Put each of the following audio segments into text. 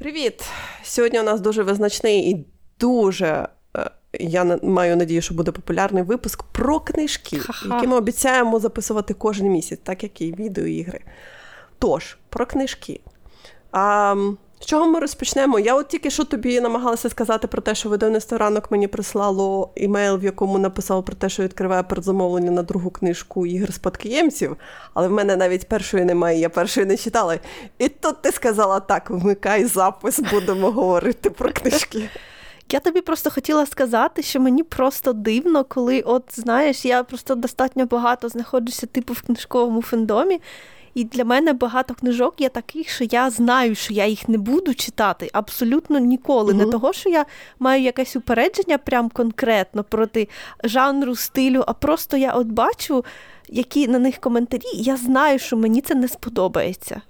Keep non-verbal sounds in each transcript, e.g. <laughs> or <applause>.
Привіт! Сьогодні у нас дуже визначний і дуже. Е, я маю надію, що буде популярний випуск про книжки, Ха-ха. які ми обіцяємо записувати кожен місяць, так як і відеоігри. Тож, про книжки. А, з чого ми розпочнемо? Я от тільки що тобі намагалася сказати про те, що видавництво ранок мені прислало імейл, в якому написав про те, що відкриває передзамовлення на другу книжку ігр спадкоємців, але в мене навіть першої немає, я першої не читала. І тут ти сказала так: вмикай запис, будемо говорити про книжки. Я тобі просто хотіла сказати, що мені просто дивно, коли, от знаєш, я просто достатньо багато знаходжуся типу в книжковому фендомі. І для мене багато книжок є таких, що я знаю, що я їх не буду читати абсолютно ніколи. Угу. Не того, що я маю якесь упередження прям конкретно проти жанру, стилю, а просто я от бачу, які на них коментарі, і я знаю, що мені це не сподобається.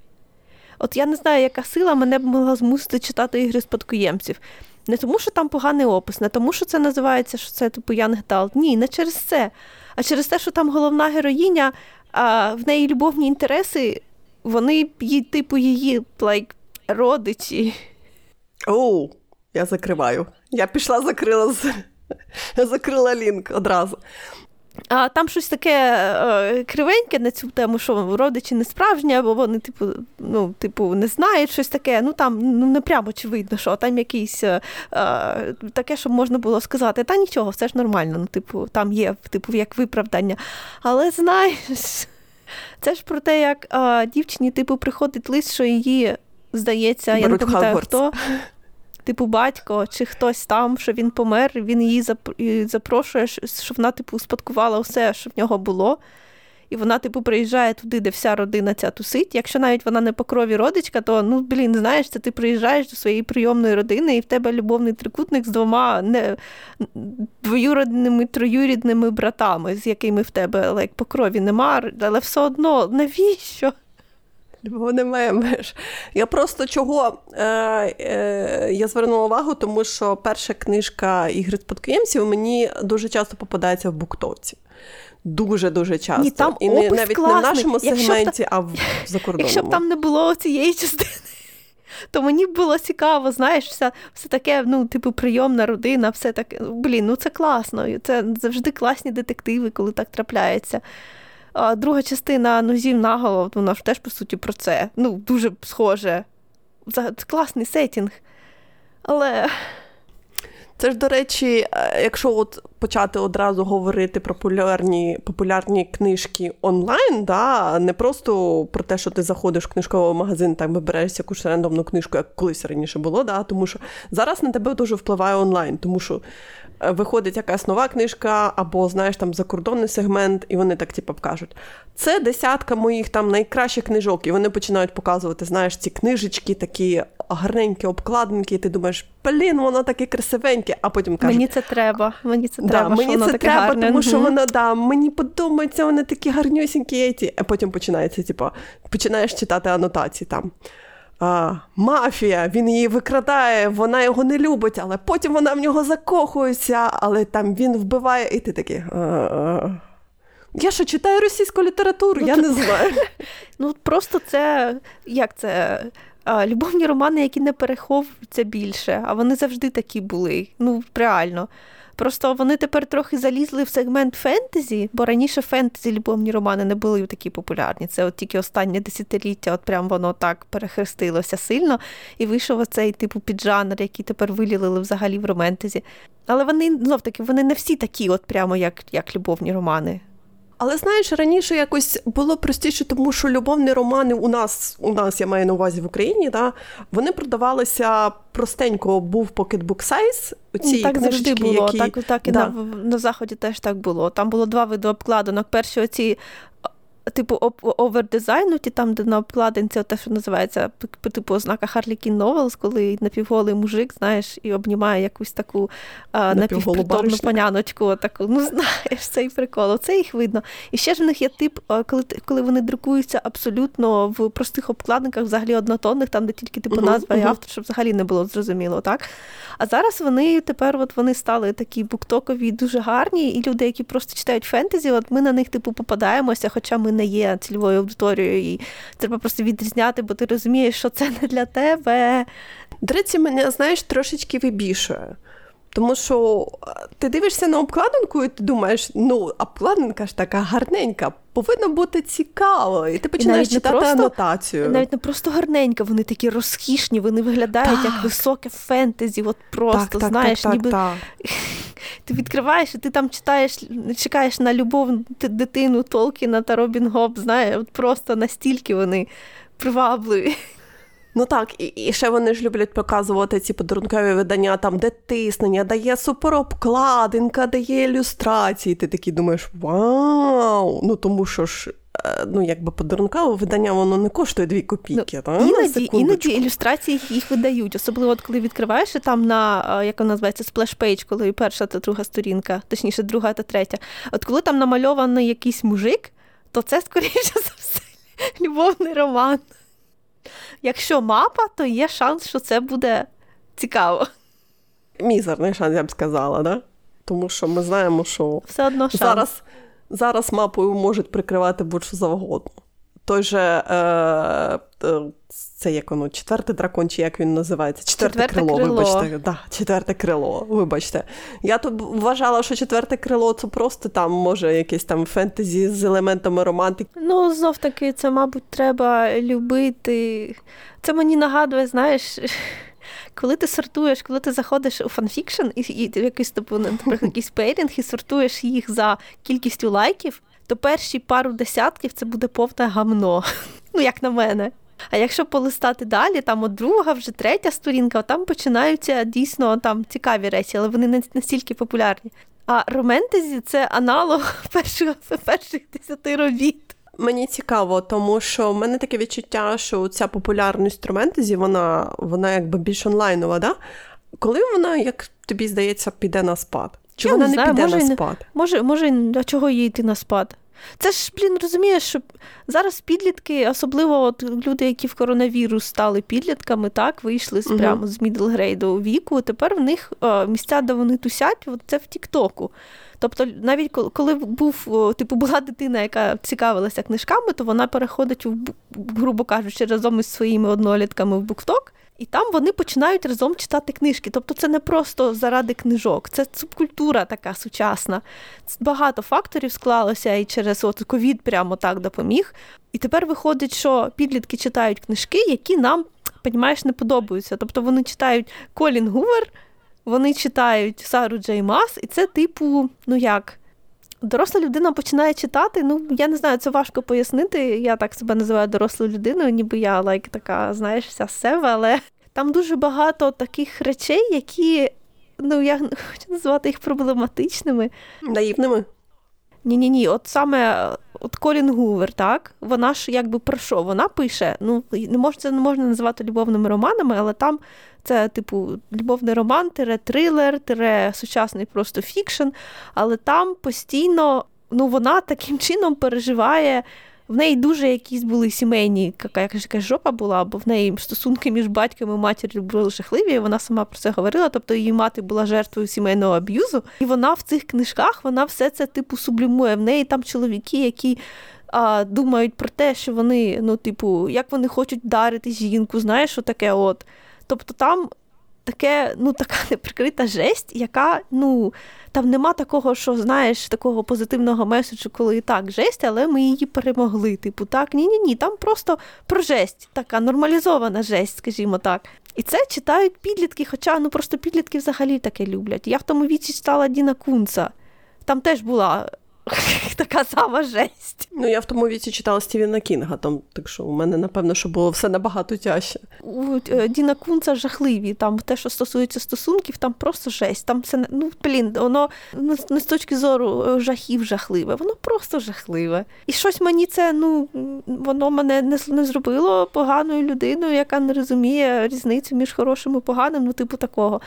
От я не знаю, яка сила мене б могла змусити читати ігри спадкоємців. Не тому, що там поганий опис, не тому, що це називається, що це типу Young Adult. Ні, не через це. А через те, що там головна героїня а в неї любовні інтереси, вони її, типу, її like, родичі. Оу, я закриваю. Я пішла, закрила закрила лінк одразу. А там щось таке е, кривеньке на цю тему, що родичі не справжні, або вони, типу, ну, типу, не знають щось таке. Ну там ну не прямо очевидно, що там якийсь е, е, таке, щоб можна було сказати, та нічого, все ж нормально. Ну, типу, там є типу, як виправдання. Але знаєш, <laughs> це ж про те, як е, дівчині, типу, приходить лист, що її здається, Беруть я не пам'ятаю хто типу, батько чи хтось там, що він помер, він її запрошує, щоб вона, типу, успадкувала все, що в нього було. І вона, типу, приїжджає туди, де вся родина ця тусить. Якщо навіть вона не по крові родичка, то ну блін, знаєш, це ти приїжджаєш до своєї прийомної родини, і в тебе любовний трикутник з двома не двоюрідними, троюрідними братами, з якими в тебе like, по крові нема, але все одно навіщо? Бо немає меж. Я просто чого е, е, я звернула увагу, тому що перша книжка ігри спадкоємців мені дуже часто попадається в буктовці. Дуже-дуже часто. Ні, там І не, навіть класний. не в нашому сегменті, а в <laughs> закордонному. Якщо б там не було цієї частини. То мені було цікаво, знаєш, все все таке, ну, типу, прийомна родина, все таке. Блін, ну це класно. Це завжди класні детективи, коли так трапляється. Друга частина нозів наголо, вона ж теж, по суті, про це. Ну, дуже схоже. Це класний сетінг. Але. Це ж, до речі, е, якщо от почати одразу говорити про популярні популярні книжки онлайн, да, не просто про те, що ти заходиш в книжковий магазин, так вибираєш якусь рандомну книжку, як колись раніше було, да, тому що зараз на тебе дуже впливає онлайн, тому що виходить якась нова книжка, або, знаєш, там закордонний сегмент, і вони так типу, кажуть, це десятка моїх там найкращих книжок. І вони починають показувати, знаєш, ці книжечки, такі гарненькі, обкладинки, і ти думаєш, блін, воно таке красивеньке, а потім кажуть, мені це треба, мені це треба, да, мені це треба, гарне. тому що воно да, мені подобається, вони такі гарнюсінькі. А потім починається, типу, починаєш читати анотації там а, Мафія, він її викрадає, вона його не любить, але потім вона в нього закохується, але там він вбиває, і ти такий. Я що читаю російську літературу, ну, я то... не знаю. <laughs> Ну просто це як це? А, Любовні романи, які не переховуються більше, а вони завжди такі були. Ну, реально. Просто вони тепер трохи залізли в сегмент фентезі, бо раніше фентезі любовні романи не були такі популярні. Це от тільки останнє десятиліття, от прям воно так перехрестилося сильно, і вийшов оцей типу піджанр, який тепер вилілили взагалі в романтезі. Але вони знов таки вони не всі такі, от прямо як, як любовні романи. Але знаєш, раніше якось було простіше, тому що любовні романи у нас, у нас я маю на увазі в Україні, да, вони продавалися простенько, був pocketbook size. Оці так завжди було. Які... Так так і да. на, на заході теж так було. Там було два види обкладинок. Перші оці типу, over дизайнуті, там, де на обкладинці, те, що називається типу ознака Harlequin Novels, коли напівголий мужик, знаєш, і обнімає якусь таку а, напівпритомну паняночку, таку, ну знаєш, цей прикол. Це їх видно. І ще ж в них є тип, коли коли вони друкуються абсолютно в простих обкладинках, взагалі однотонних, там, де тільки типу назва і автор, щоб взагалі не було зрозуміло, так? А зараз вони тепер от вони стали такі буктокові, дуже гарні, і люди, які просто читають фентезі, от ми на них типу попадаємося, хоча ми не не є цільовою аудиторією, і треба просто відрізняти, бо ти розумієш, що це не для тебе. До речі, мене знаєш трошечки вибішує. Тому що ти дивишся на обкладинку, і ти думаєш, ну, обкладинка ж така гарненька, повинно бути цікаво. І ти починаєш і читати просто, анотацію. Навіть не просто гарненька, вони такі розкішні, вони виглядають так. як високе фентезі. От просто так, знаєш, так, ніби <laughs> ти відкриваєш, і ти там читаєш, чекаєш на любов дитину Толкіна та Робін Гоп, знаєш, от просто настільки вони привабливі. Ну так, і і ще вони ж люблять показувати ці подарункові видання, там, де тиснення, де є суперобкладинка, де є ілюстрації. Ти такий думаєш, вау! Ну тому що ж. Е, ну, якби подарункове видання, воно не коштує дві копійки. Ну, та? Іноді іноді ілюстрації їх видають, особливо от коли відкриваєш і там на е, як вона називається splash page, коли перша та друга сторінка, точніше, друга та третя. От коли там намальований якийсь мужик, то це скоріше за все <laughs> любовний роман. Якщо мапа, то є шанс, що це буде цікаво. Мізерний шанс, я б сказала, да? Тому що ми знаємо, що Все одно шанс. зараз зараз мапою можуть прикривати будь-що завгодно. Той же е, це як воно, четвертий дракон, чи як він називається? Четверте, четверте крило, крило, вибачте. Да, Четверте крило, вибачте. Я тут вважала, що четверте крило це просто там, може, якесь там фентезі з елементами романтики. Ну, знов таки, це, мабуть, треба любити. Це мені нагадує, знаєш. Коли ти сортуєш, коли ти заходиш у фанфікшн і, і якийсь типу, наприклад, якийсь пейрінг і сортуєш їх за кількістю лайків, то перші пару десятків це буде повне гамно. <laughs> Ну, як на мене. А якщо полистати далі, там от друга, вже третя сторінка, там починаються дійсно там цікаві речі, але вони не настільки популярні. А роментезі це аналог <laughs> перших перших десяти робіт. Мені цікаво, тому що в мене таке відчуття, що ця популярність роментезі, вона вона якби більш онлайнова, да? Коли вона, як тобі здається, піде на спад? Чи Я вона не, не піде може, на спад? Може, може, а чого їй йти на спад? Це ж, блін, розумієш, що зараз підлітки, особливо от люди, які в коронавірус стали підлітками, так, вийшли з, прямо з мідлгрейду віку. Тепер в них о, місця, де вони тусять, от це в Тіктоку. Тобто, навіть коли був, типу, була дитина, яка цікавилася книжками, то вона переходить, в, грубо кажучи, разом із своїми однолітками в букток. І там вони починають разом читати книжки. Тобто це не просто заради книжок, це субкультура така сучасна. Багато факторів склалося і через от ковід прямо так допоміг. І тепер виходить, що підлітки читають книжки, які нам, понімаєш, не подобаються. Тобто вони читають Колін Гувер, вони читають Сару Джей Мас, і це, типу, ну як. Доросла людина починає читати. Ну, я не знаю, це важко пояснити. Я так себе називаю дорослою людиною, ніби я лайк така, знаєш, вся себе, але там дуже багато таких речей, які, ну, я хочу назвати їх проблематичними. Наївними? Ні-ні ні, от саме от Колін Гувер, так, вона ж якби про що? Вона пише, ну, не можна, це не можна називати любовними романами, але там це, типу, любовний роман, тире трилер, тире сучасний просто фікшн, але там постійно ну, вона таким чином переживає. В неї дуже якісь були сімейні, яка якась жопа була, бо в неї стосунки між батьком і матір'ю були жахливі. Вона сама про це говорила. Тобто її мати була жертвою сімейного аб'юзу, і вона в цих книжках вона все це типу сублімує. В неї там чоловіки, які а, думають про те, що вони, ну, типу, як вони хочуть вдарити жінку, знаєш, що таке от. Тобто там таке, ну, така <laughs> неприкрита жесть, яка, ну, там нема такого, що, знаєш, такого позитивного меседжу, коли так жесть, але ми її перемогли. Типу, так, ні-ні ні, там просто про жесть, така нормалізована жесть, скажімо так. І це читають підлітки, хоча ну просто підлітки взагалі таке люблять. Я в тому віці читала Діна Кунца. Там теж була така сама жесть. Ну, я в тому віці читала Стівена Кінга, там, так що у мене, напевно, що було все набагато тяжче. У е, Діна Кунца жахливі. Там те, що стосується стосунків, там просто жесть. Там все, ну, блін, воно не з точки зору е, жахів жахливе, воно просто жахливе. І щось мені це, ну, воно мене не, не зробило поганою людиною, яка не розуміє різницю між хорошим і поганим, ну, типу такого.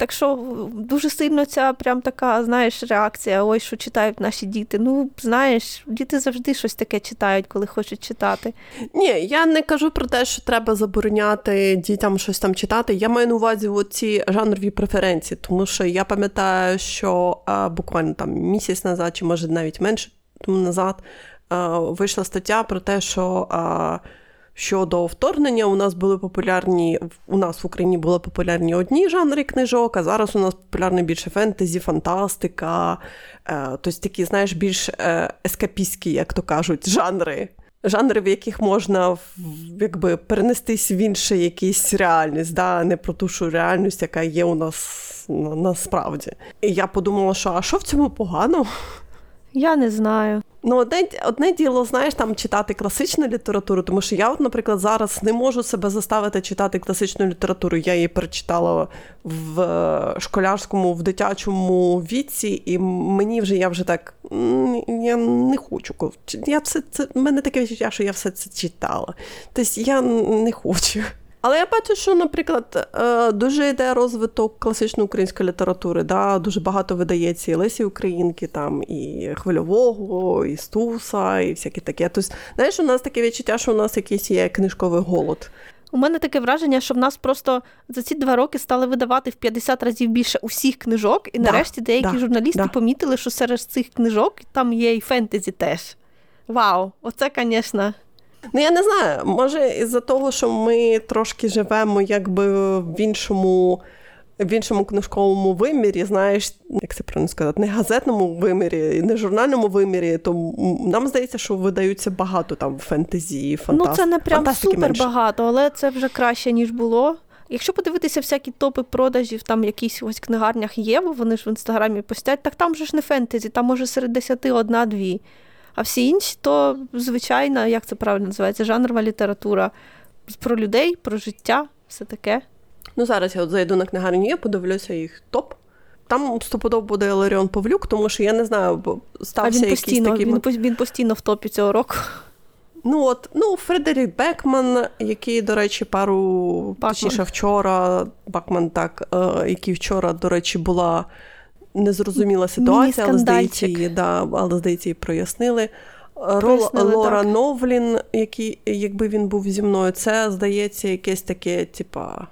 Так що дуже сильно ця прям така, знаєш, реакція, ой, що читають наші діти. Ну, знаєш, діти завжди щось таке читають, коли хочуть читати. Ні, я не кажу про те, що треба забороняти дітям щось там читати. Я маю на увазі ці жанрові преференції, тому що я пам'ятаю, що а, буквально там місяць назад, чи може навіть менше тому назад. вийшла стаття про те, що. Що до вторгнення у нас були популярні, у нас в Україні були популярні одні жанри книжок, а зараз у нас популярні більше фентезі, фантастика, е, тобто такі, знаєш, більш е, ескапістські, як то кажуть, жанри. Жанри, в яких можна якби, перенестись в іншу якусь реальність, да? не про ту що реальність, яка є у нас насправді. І я подумала, що а що в цьому погано? Я не знаю. Ну, одне одне діло, знаєш, там читати класичну літературу, тому що я, от, наприклад, зараз не можу себе заставити читати класичну літературу. Я її перечитала в е, школярському, в дитячому віці, і мені вже я вже так я не хочу. Я все це в мене таке відчуття, що я все це читала. Тобто я не хочу. Але я бачу, що, наприклад, е, дуже йде розвиток класичної української літератури. Да? Дуже багато видається і Лесі Українки, там, і Хвильового, і Стуса, і всякі таке. Тобто, знаєш, у нас таке відчуття, що у нас якийсь є книжковий голод. У мене таке враження, що в нас просто за ці два роки стали видавати в 50 разів більше усіх книжок, і да, нарешті деякі да, журналісти да. помітили, що серед цих книжок там є і фентезі теж. Вау, оце, звісно. Ну, я не знаю, може, із-за того, що ми трошки живемо якби в іншому. В іншому книжковому вимірі, знаєш, як це правильно сказати, не газетному вимірі, не журнальному вимірі, то нам здається, що видаються багато там фентезі, фантастики. Ну, це не прям супер багато, але це вже краще, ніж було. Якщо подивитися всякі топи продажів, там якісь ось книгарнях є, бо вони ж в інстаграмі постять, так там же ж не фентезі, там може серед десяти одна-дві. А всі інші, то звичайна, як це правильно називається, жанрова література про людей, про життя, все таке. Ну, зараз я от зайду на книгарню, я подивлюся їх топ. Там стопудово буде Ларіон Павлюк, тому що я не знаю, бо стався а він якийсь постійно, такий... Він, він постійно в топі цього року. Ну, от, ну, Фредерік Бекман, який, до речі, пару точніше вчора, Бакман, так, е, який вчора, до речі, була незрозуміла ситуація, але здається, її, да, але здається, її прояснили. Рол Лора так. Новлін, який, якби він був зі мною, це здається, якесь таке, типа.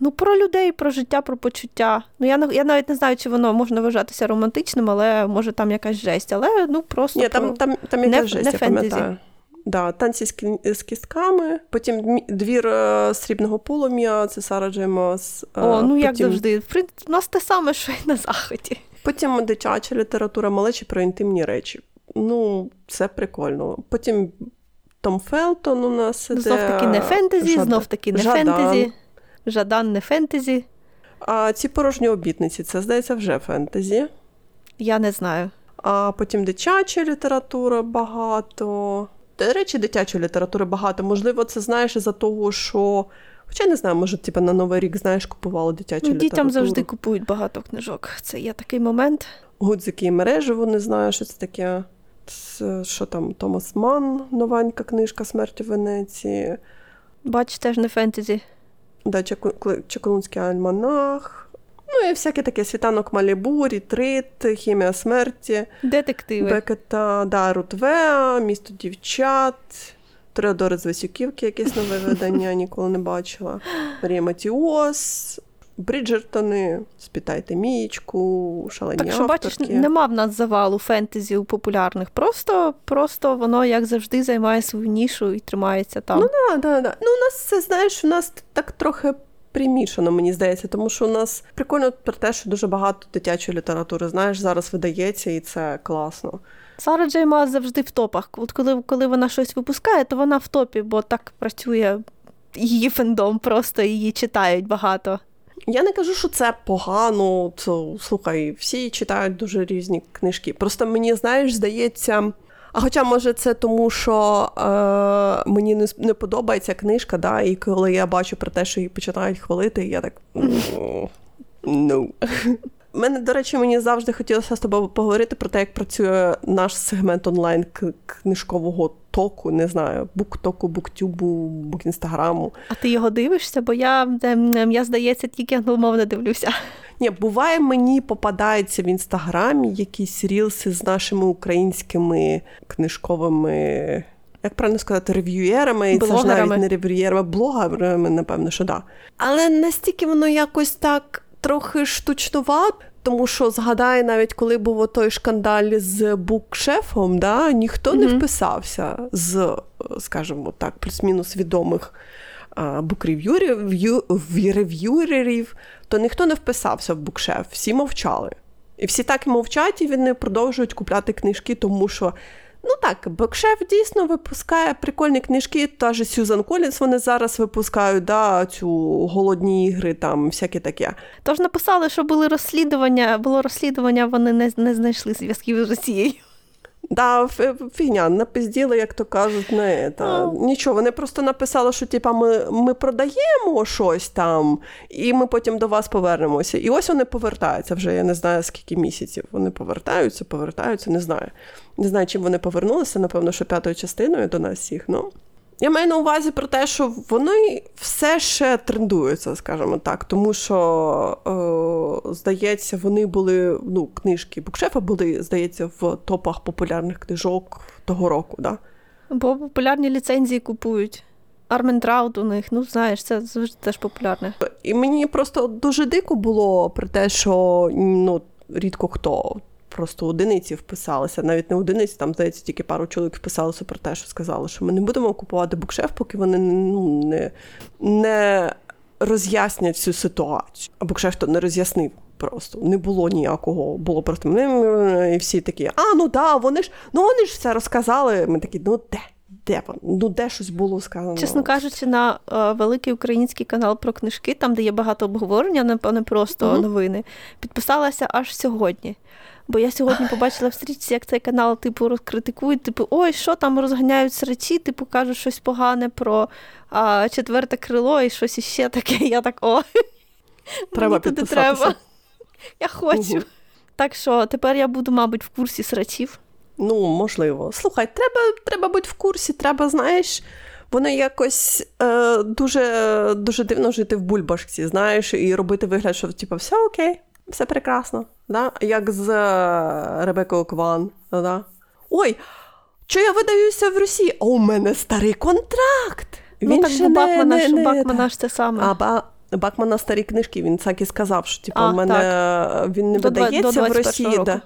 Ну, про людей, про життя, про почуття. Ну, я я навіть не знаю, чи воно можна вважатися романтичним, але може там якась жесть. Але ну просто. Ні, про... там там, там якась не, жесть, не я пам'ятаю. Да, Танці з кістками, потім двір е, срібного полум'я, це Сара Джеймос. Е, О, ну потім... як завжди. У нас те саме, що й на заході. Потім дитяча література, малечі про інтимні речі. Ну, це прикольно. Потім Том Фелтон у нас іде. Знов таки не фентезі, Жад... знов таки не Жадан. фентезі. Жадан не фентезі. А ці порожні обітниці, це здається вже фентезі. Я не знаю. А потім дитяча література багато. До речі, дитячої літератури багато. Можливо, це знаєш із-за того, що. Хоча не знаю, може, типу, на Новий рік, знаєш, купували дитячу ну, літературу. Дітям завжди купують багато книжок. Це є такий момент. Гудзики і мережево, не знаю, що це таке. Це, що там, Томас Ман, новенька книжка Смерть у Венеції. Бач, теж не фентезі. Да, Чеколунський альманах. Ну і всяке таке світанок Малібу, Рітрит, Хімія смерті, детективи. Бекета, да, Рутвеа, Місто дівчат, Тореодори з Васюківки, якесь нове видання, <laughs> ніколи не бачила. Марія Матіос, Бріджертони, спитайте Мієчку, шалені Так що, авторки. бачиш, нема в нас завалу фентезі у популярних. Просто просто воно, як завжди, займає свою нішу і тримається там. Ну, да, да, да. Ну, у нас це, знаєш, у нас так трохи примішано, мені здається, тому що у нас прикольно про те, що дуже багато дитячої літератури, знаєш, зараз видається, і це класно. Сара Джейма завжди в топах. От коли коли вона щось випускає, то вона в топі, бо так працює її фендом, просто її читають багато. Я не кажу, що це погано. То, слухай, всі читають дуже різні книжки. Просто мені, знаєш, здається. А хоча, може, це тому, що е, мені не не подобається книжка, да, і коли я бачу про те, що її починають хвалити, я так. Ну. <laughs> Мене, до речі, мені завжди хотілося з тобою поговорити про те, як працює наш сегмент онлайн книжкового току, не знаю, буктоку, буктюбу, букінстаграму. А ти його дивишся? Бо я, я здається, тільки англомовно дивлюся. Ні, буває, мені попадається в інстаграмі якісь рілси з нашими українськими книжковими. Як правильно сказати, рев'юєрами, і це ж навіть не рев'юєрами, блогерами, напевно, що да. Але настільки воно якось так трохи штучнувато. тому що згадай, навіть коли був той шкандаль з букшефом, да, ніхто mm-hmm. не вписався з, скажімо так, плюс-мінус відомих букрев'юерів, то ніхто не вписався в букшеф, всі мовчали. І всі так і мовчать, і вони продовжують купляти книжки, тому що. Ну так, Бекшеф дійсно випускає прикольні книжки. Та ж Сюзан Колінс вони зараз випускають да, цю голодні ігри, там всяке таке. Тож написали, що були розслідування, було розслідування, вони не не знайшли зв'язків з Росією. Да, фігня, напизділи, як то кажуть, не та нічого. Вони просто написали, що типа ми ми продаємо щось там, і ми потім до вас повернемося. І ось вони повертаються вже. Я не знаю скільки місяців. Вони повертаються, повертаються, не знаю. Не знаю, чим вони повернулися, напевно, що п'ятою частиною до нас всіх. ну. Я маю на увазі про те, що вони все ще трендуються, скажімо так, тому що, е, здається, вони були, ну, книжки букшефа були, здається, в топах популярних книжок того року, да? Бо популярні ліцензії купують. Арментраут у них, ну знаєш, це завжди теж популярне. І мені просто дуже дико було про те, що ну, рідко хто просто одиниці вписалися, навіть не одиниці, там здається, тільки пару чоловік вписалися про те, що сказали, що ми не будемо купувати букшеф, поки вони ну, не не роз'яснять всю ситуацію. А букшеф то не роз'яснив. Просто не було ніякого, було просто і всі такі, а ну да, вони ж ну вони ж все розказали. Ми такі, ну де? Де ну де щось було сказано? Чесно кажучи, на е, великий український канал про книжки, там де є багато обговорення, не просто uh новини, підписалася аж сьогодні. Бо я сьогодні побачила в стрічці, як цей канал, типу, розкритикують, типу, ой, що там розганяють срачі, типу, кажуть щось погане про а, четверте крило і щось іще таке. Я так о. Треба туди треба. Я хочу. Угу. Так що тепер я буду, мабуть, в курсі срачів. Ну, можливо. Слухай, треба треба бути в курсі, треба, знаєш, воно якось е, дуже дуже дивно жити в бульбашці, знаєш, і робити вигляд, що типу, все окей, все прекрасно. Да? Як з е, Ребекою Кван. Да? Ой, що я видаюся в Росії? А у мене старий контракт. Ну, Він ну, так ще Бакмана, не, не, Бакмана ж це саме. А, ба, Бакмана старі книжки, він так і сказав, що типу, а, у мене так. він не до, видається до в Росії. Да.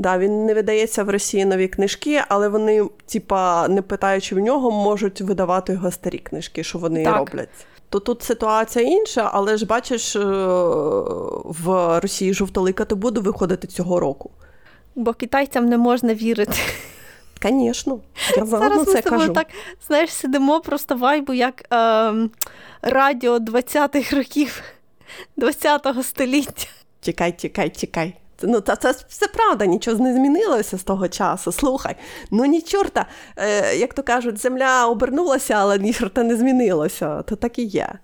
Да, Він не видається в Росії нові книжки, але вони, типа, не питаючи в нього, можуть видавати його старі книжки, що вони так. роблять то тут ситуація інша, але ж бачиш, е, в Росії жовтоликати буде виходити цього року. Бо китайцям не можна вірити. Звісно, я Зараз це ми кажу. так знаєш, сидимо просто вайбу, як е, радіо 20-х років <laughs> 20-го століття. Тікай, тікай, тікай. Ну, та це все правда, нічого не змінилося з того часу. Слухай, ну ні чорта, е, як то кажуть, земля обернулася, але ні чорта не змінилося. То так і є.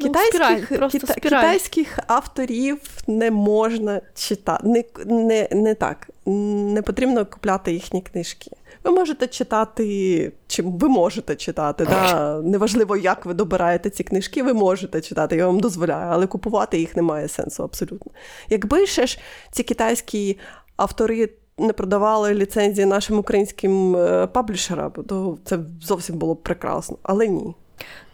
Ну, китайських спіраль, кита, китайських авторів не можна читати. Не, не, не так. Не потрібно купляти їхні книжки. Ви можете читати, чи ви можете читати. Да? Неважливо, як ви добираєте ці книжки, ви можете читати, я вам дозволяю, але купувати їх немає сенсу абсолютно. Якби ще ж ці китайські автори не продавали ліцензії нашим українським е, паблішерам, то це зовсім було б прекрасно, але ні.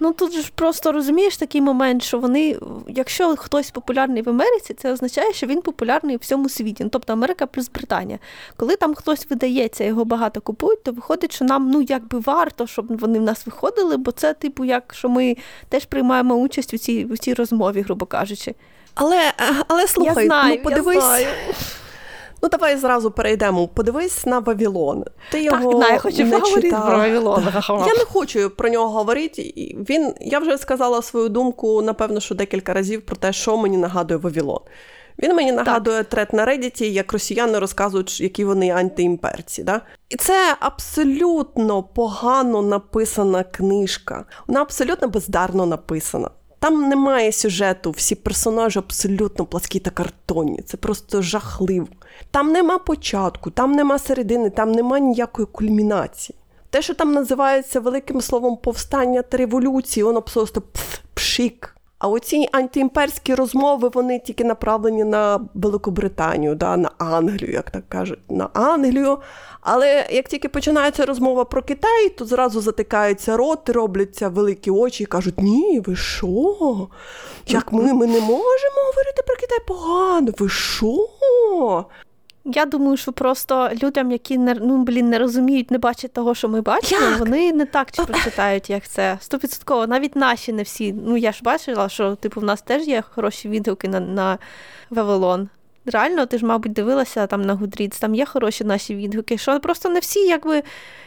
Ну тут ж просто розумієш такий момент, що вони, якщо хтось популярний в Америці, це означає, що він популярний у всьому світі. Ну, тобто Америка плюс Британія. Коли там хтось видається, його багато купують, то виходить, що нам ну якби варто, щоб вони в нас виходили, бо це, типу, як що ми теж приймаємо участь у цій у цій розмові, грубо кажучи. Але але слухай, я знаю, ну подивись. Я знаю. Ну, давай зразу перейдемо. Подивись на Вавілон. Ти його <laughs> так, я хочу не читав. про Вавілон. Я не хочу про нього говорити. Він, Я вже сказала свою думку, напевно, що декілька разів про те, що мені нагадує Вавілон. Він мені нагадує так. трет на Reddit, як росіяни розказують, які вони антиімперці. Да? І це абсолютно погано написана книжка. Вона абсолютно бездарно написана. Там немає сюжету, всі персонажі абсолютно пласкі та картонні. Це просто жахливо. Там нема початку, там нема середини, там нема ніякої кульмінації. Те, що там називається великим словом повстання та революції, воно просто пшик. А оці антиімперські розмови вони тільки направлені на Великобританію, да, на Англію, як так кажуть, на Англію. Але як тільки починається розмова про Китай, то зразу затикається рот, робляться великі очі і кажуть: Ні, ви що? Як ми, ми не можемо говорити про Китай погано? Ви що? Я думаю, що просто людям, які не ну, блін, не розуміють, не бачать того, що ми бачимо, як? вони не так чи <laughs> прочитають, як це. Стовідсотково, навіть наші не всі. Ну я ж бачила, що типу в нас теж є хороші відгуки на на Вавилон. Реально, ти ж, мабуть, дивилася там на Гудріц, там є хороші наші відгуки, що просто не всі якби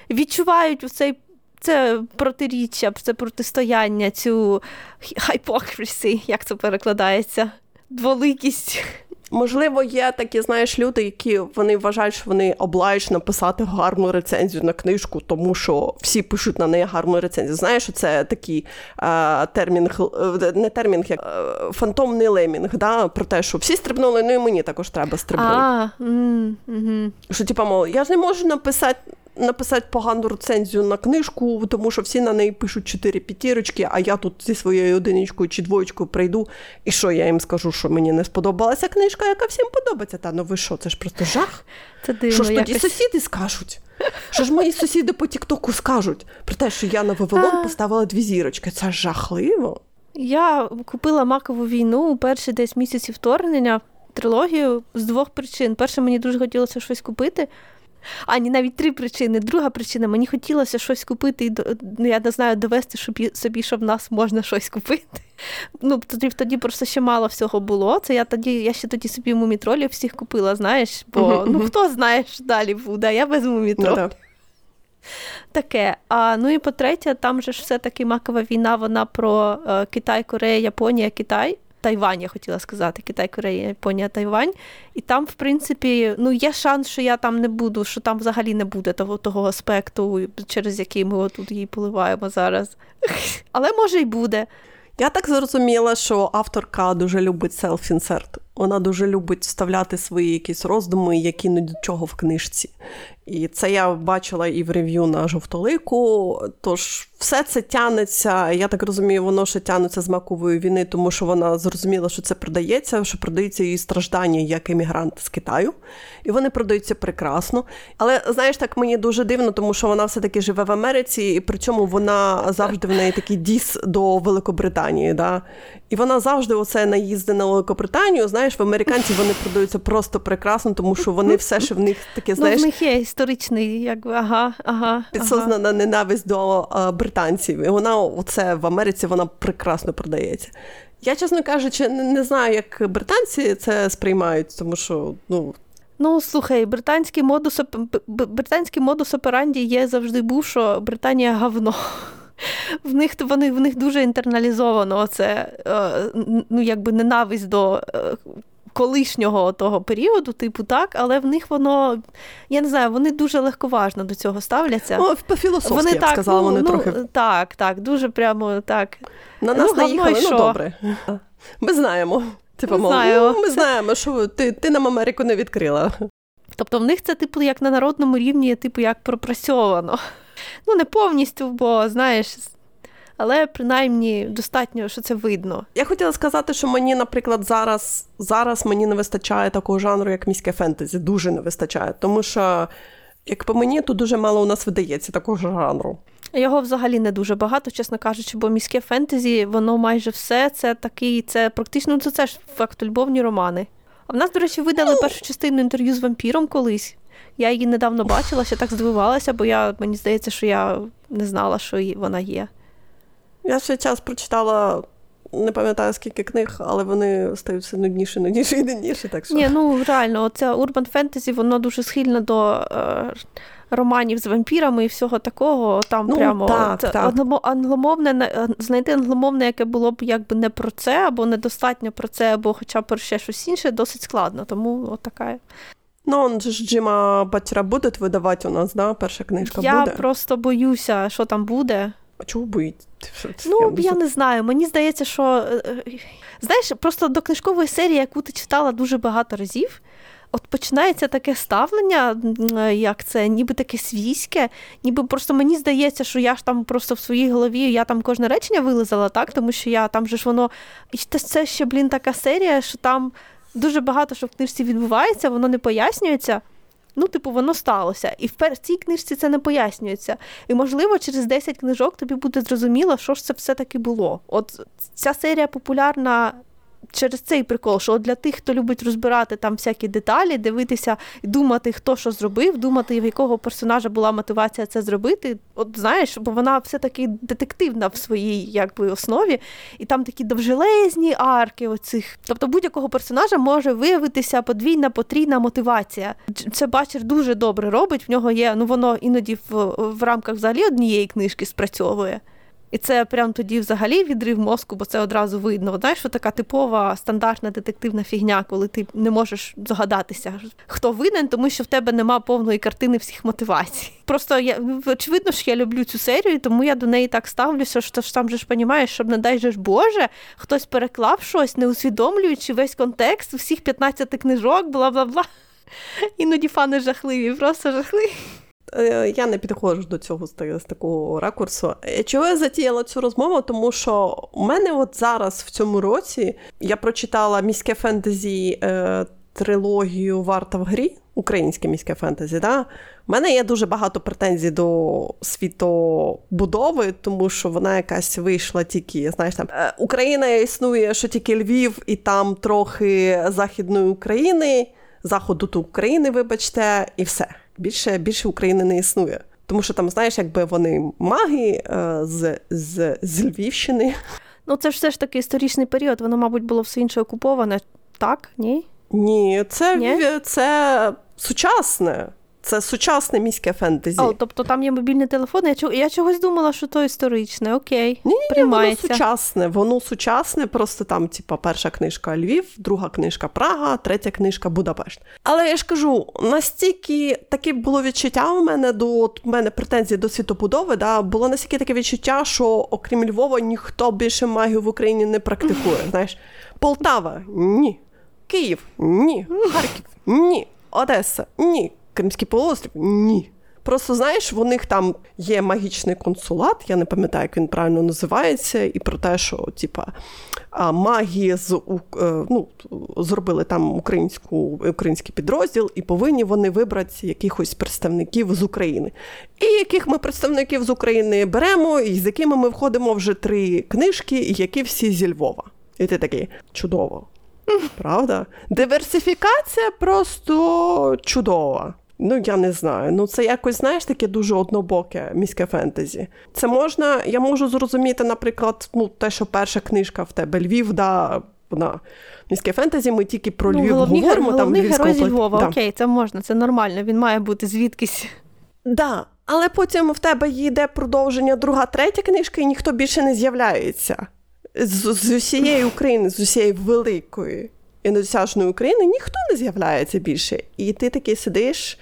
відчувають цей. Це протиріччя, це протистояння, цю hypocrisy, як це перекладається, дволикість. Можливо, є такі, знаєш, люди, які вони вважають, що вони облають написати гарну рецензію на книжку, тому що всі пишуть на неї гарну рецензію. Знаєш, це такий е, термін, е, не термін, як е, фантомний лемінг, да, про те, що всі стрибнули, ну і мені також треба стрибнути. А, mm, mm-hmm. Що, типа, мол, я ж не можу написати написати погану рецензію на книжку, тому що всі на неї пишуть чотири п'ятірочки, а я тут зі своєю одиничкою чи двоєчкою прийду. І що я їм скажу, що мені не сподобалася книжка, яка всім подобається. Та ну ви що, це ж просто жах? Це дивно, Що ж тоді якось... сусіди скажуть? Що ж мої сусіди по Тіктоку скажуть про те, що я на Вавилон поставила дві зірочки? Це жахливо. Я купила макову війну у перші десь місяці вторгнення трилогію з двох причин. Перше, мені дуже хотілося щось купити. А, ні, навіть три причини. Друга причина, мені хотілося щось купити, і ну, я не знаю, довести щоб собі, що в нас можна щось купити. Ну, Тоді тоді просто ще мало всього було. Це я тоді, я ще тоді собі мумітролів всіх купила, знаєш, бо ну хто знає, що далі буде, я без мумітролів. Ну, Таке. А ну і по-третє, там же ж все-таки макова війна, вона про е, Китай, Корея, Японія, Китай. Тайвань, я хотіла сказати, Китай, Корея, Японія, Тайвань. І там, в принципі, ну є шанс, що я там не буду, що там взагалі не буде того того аспекту, через який ми отут її поливаємо зараз. <laughs> Але може й буде. Я так зрозуміла, що авторка дуже любить селф-інсерт. Вона дуже любить вставляти свої якісь роздуми, які не до чого в книжці. І це я бачила і в рев'ю на жовтолику. Тож все це тянеться. Я так розумію, воно ще тянеться з макової війни, тому що вона зрозуміла, що це продається, що продається її страждання як емігрант з Китаю, і вони продаються прекрасно. Але знаєш, так мені дуже дивно, тому що вона все-таки живе в Америці, і причому вона завжди в неї такий діс до Великобританії. Да? І вона завжди оце наїзди на Великобританію. Знаєш, в американців вони продаються просто прекрасно, тому що вони все ще в них таке знаєш. Ну, в них є історичний, якби ага, ага. Підсознана ага. ненависть до а, британців. І вона оце в Америці вона прекрасно продається. Я, чесно кажучи, не, не знаю, як британці це сприймають, тому що ну. Ну, слухай, британський модус британський модус операнді є завжди був, що Британія говно. В них вони, в них дуже інтерналізовано це е, ну, якби ненависть до е, колишнього того періоду, типу так, але в них воно, я не знаю, вони дуже легковажно до цього ставляться. Ну, по-філософськи, вони я б сказала, ну, вони ну, трохи. Так, так, дуже прямо так. На нас ну, наїхали, ну добре. Ми знаємо. Типу, ми, знаємо. Ну, ми знаємо, що ти, ти нам Америку не відкрила. Тобто в них це, типу, як на народному рівні, типу, як пропрацьовано. Ну, не повністю, бо знаєш, але принаймні достатньо, що це видно. Я хотіла сказати, що мені, наприклад, зараз зараз мені не вистачає такого жанру, як міське фентезі. Дуже не вистачає. Тому що, як по мені, то дуже мало у нас видається такого жанру. Його взагалі не дуже багато, чесно кажучи, бо міське фентезі, воно майже все це такий, це практично це, це ж факт любовні романи. А в нас, до речі, видали ну... першу частину інтерв'ю з вампіром колись. Я її недавно бачила, ще так здивувалася, бо я, мені здається, що я не знала, що вона є. Я ще час прочитала. Не пам'ятаю, скільки книг, але вони стають все нудніше, нудніше і нудніше. Так що... Ні, ну реально, оце урбан фентезі, воно дуже схильне до е, романів з вампірами і всього такого. Там ну, прямо так, це так. англомовне, знайти англомовне, яке було б якби не про це, або недостатньо про це, або хоча б про ще щось інше, досить складно. Тому от така. Ну, он же ж Джима Батіра буде видавати у нас, да? Перша книжка Я буде. Я просто боюся, що там буде. А чого боїться? Ну, я не знаю. Мені здається, що е, е, знаєш, просто до книжкової серії, яку ти читала дуже багато разів, от починається таке ставлення, як це, ніби таке свійське, ніби просто мені здається, що я ж там просто в своїй голові, я там кожне речення вилизала, так, тому що я там же ж воно. І це ще, блін, така серія, що там дуже багато що в книжці відбувається, воно не пояснюється. Ну, типу, воно сталося. І в цій книжці це не пояснюється. І, можливо, через 10 книжок тобі буде зрозуміло, що ж це все-таки було. От ця серія популярна через цей прикол, що для тих, хто любить розбирати там всякі деталі, дивитися і думати, хто що зробив, думати, в якого персонажа була мотивація це зробити. От знаєш, бо вона все-таки детективна в своїй якби основі, і там такі довжелезні арки. оцих. Тобто будь-якого персонажа може виявитися подвійна, потрійна мотивація. Це бачер дуже добре робить. В нього є, ну воно іноді в, в рамках взагалі однієї книжки спрацьовує. І це прям тоді взагалі відрив мозку, бо це одразу видно. Знаєш, що така типова стандартна детективна фігня, коли ти не можеш здогадатися, хто винен, тому що в тебе нема повної картини всіх мотивацій. Просто я очевидно, що я люблю цю серію, тому я до неї так ставлюся, що ж там же ж розумієш, щоб не дай же ж Боже, хтось переклав щось, не усвідомлюючи весь контекст всіх 15 книжок, бла бла бла. Іноді фани жахливі, просто жахливі. Е, я не підходжу до цього з такого ракурсу. Е, чого я затіяла цю розмову? Тому що у мене от зараз в цьому році я прочитала міське фентезі е, трилогію Варта в грі, українське міське фентезі. Да? У мене є дуже багато претензій до світобудови, тому що вона якась вийшла тільки, знаєш, там Україна існує, що тільки Львів, і там трохи Західної України, заходу України, вибачте, і все більше більше України не існує. Тому що там, знаєш, якби вони маги е, з з, з Львівщини. Ну, це ж все ж таки історичний період, воно, мабуть, було все інше окуповане, так? Ні? Ні, це, Ні? це сучасне. Це сучасне міське фентезі. О, тобто там є мобільний телефон. Я я чогось думала, що то історичне. Окей. Ні, ні, воно сучасне. Воно сучасне, просто там, типа, перша книжка Львів, друга книжка Прага, третя книжка Будапешт. Але я ж кажу, настільки таке було відчуття у мене до от, у мене претензії до світобудови. Да, Було настільки таке відчуття, що окрім Львова ніхто більше магію в Україні не практикує. <laughs> Знаєш, Полтава ні. Київ ні. Харків ні. Одеса ні. Кримський полуострів? Ні. Просто знаєш, в них там є магічний консулат, я не пам'ятаю, як він правильно називається, і про те, що типа магії з е, ну, зробили там українську, український підрозділ, і повинні вони вибрати якихось представників з України. І яких ми представників з України беремо, і з якими ми входимо вже три книжки, і які всі зі Львова. І ти такий чудово. Правда? Диверсифікація просто чудова. Ну, я не знаю. Ну, це якось, знаєш, таке дуже однобоке міське фентезі. Це можна, я можу зрозуміти, наприклад, ну, те, що перша книжка в тебе Львів, да, вона міське фентезі, ми тільки про ну, Львів головні, говоримо. Головний там герой зі Львова, да. окей, це можна, це нормально, він має бути звідкись. Да, але потім в тебе йде продовження друга, третя книжка, і ніхто більше не з'являється. З, з усієї України, з усієї великої і недосяжної України ніхто не з'являється більше. І ти такий сидиш,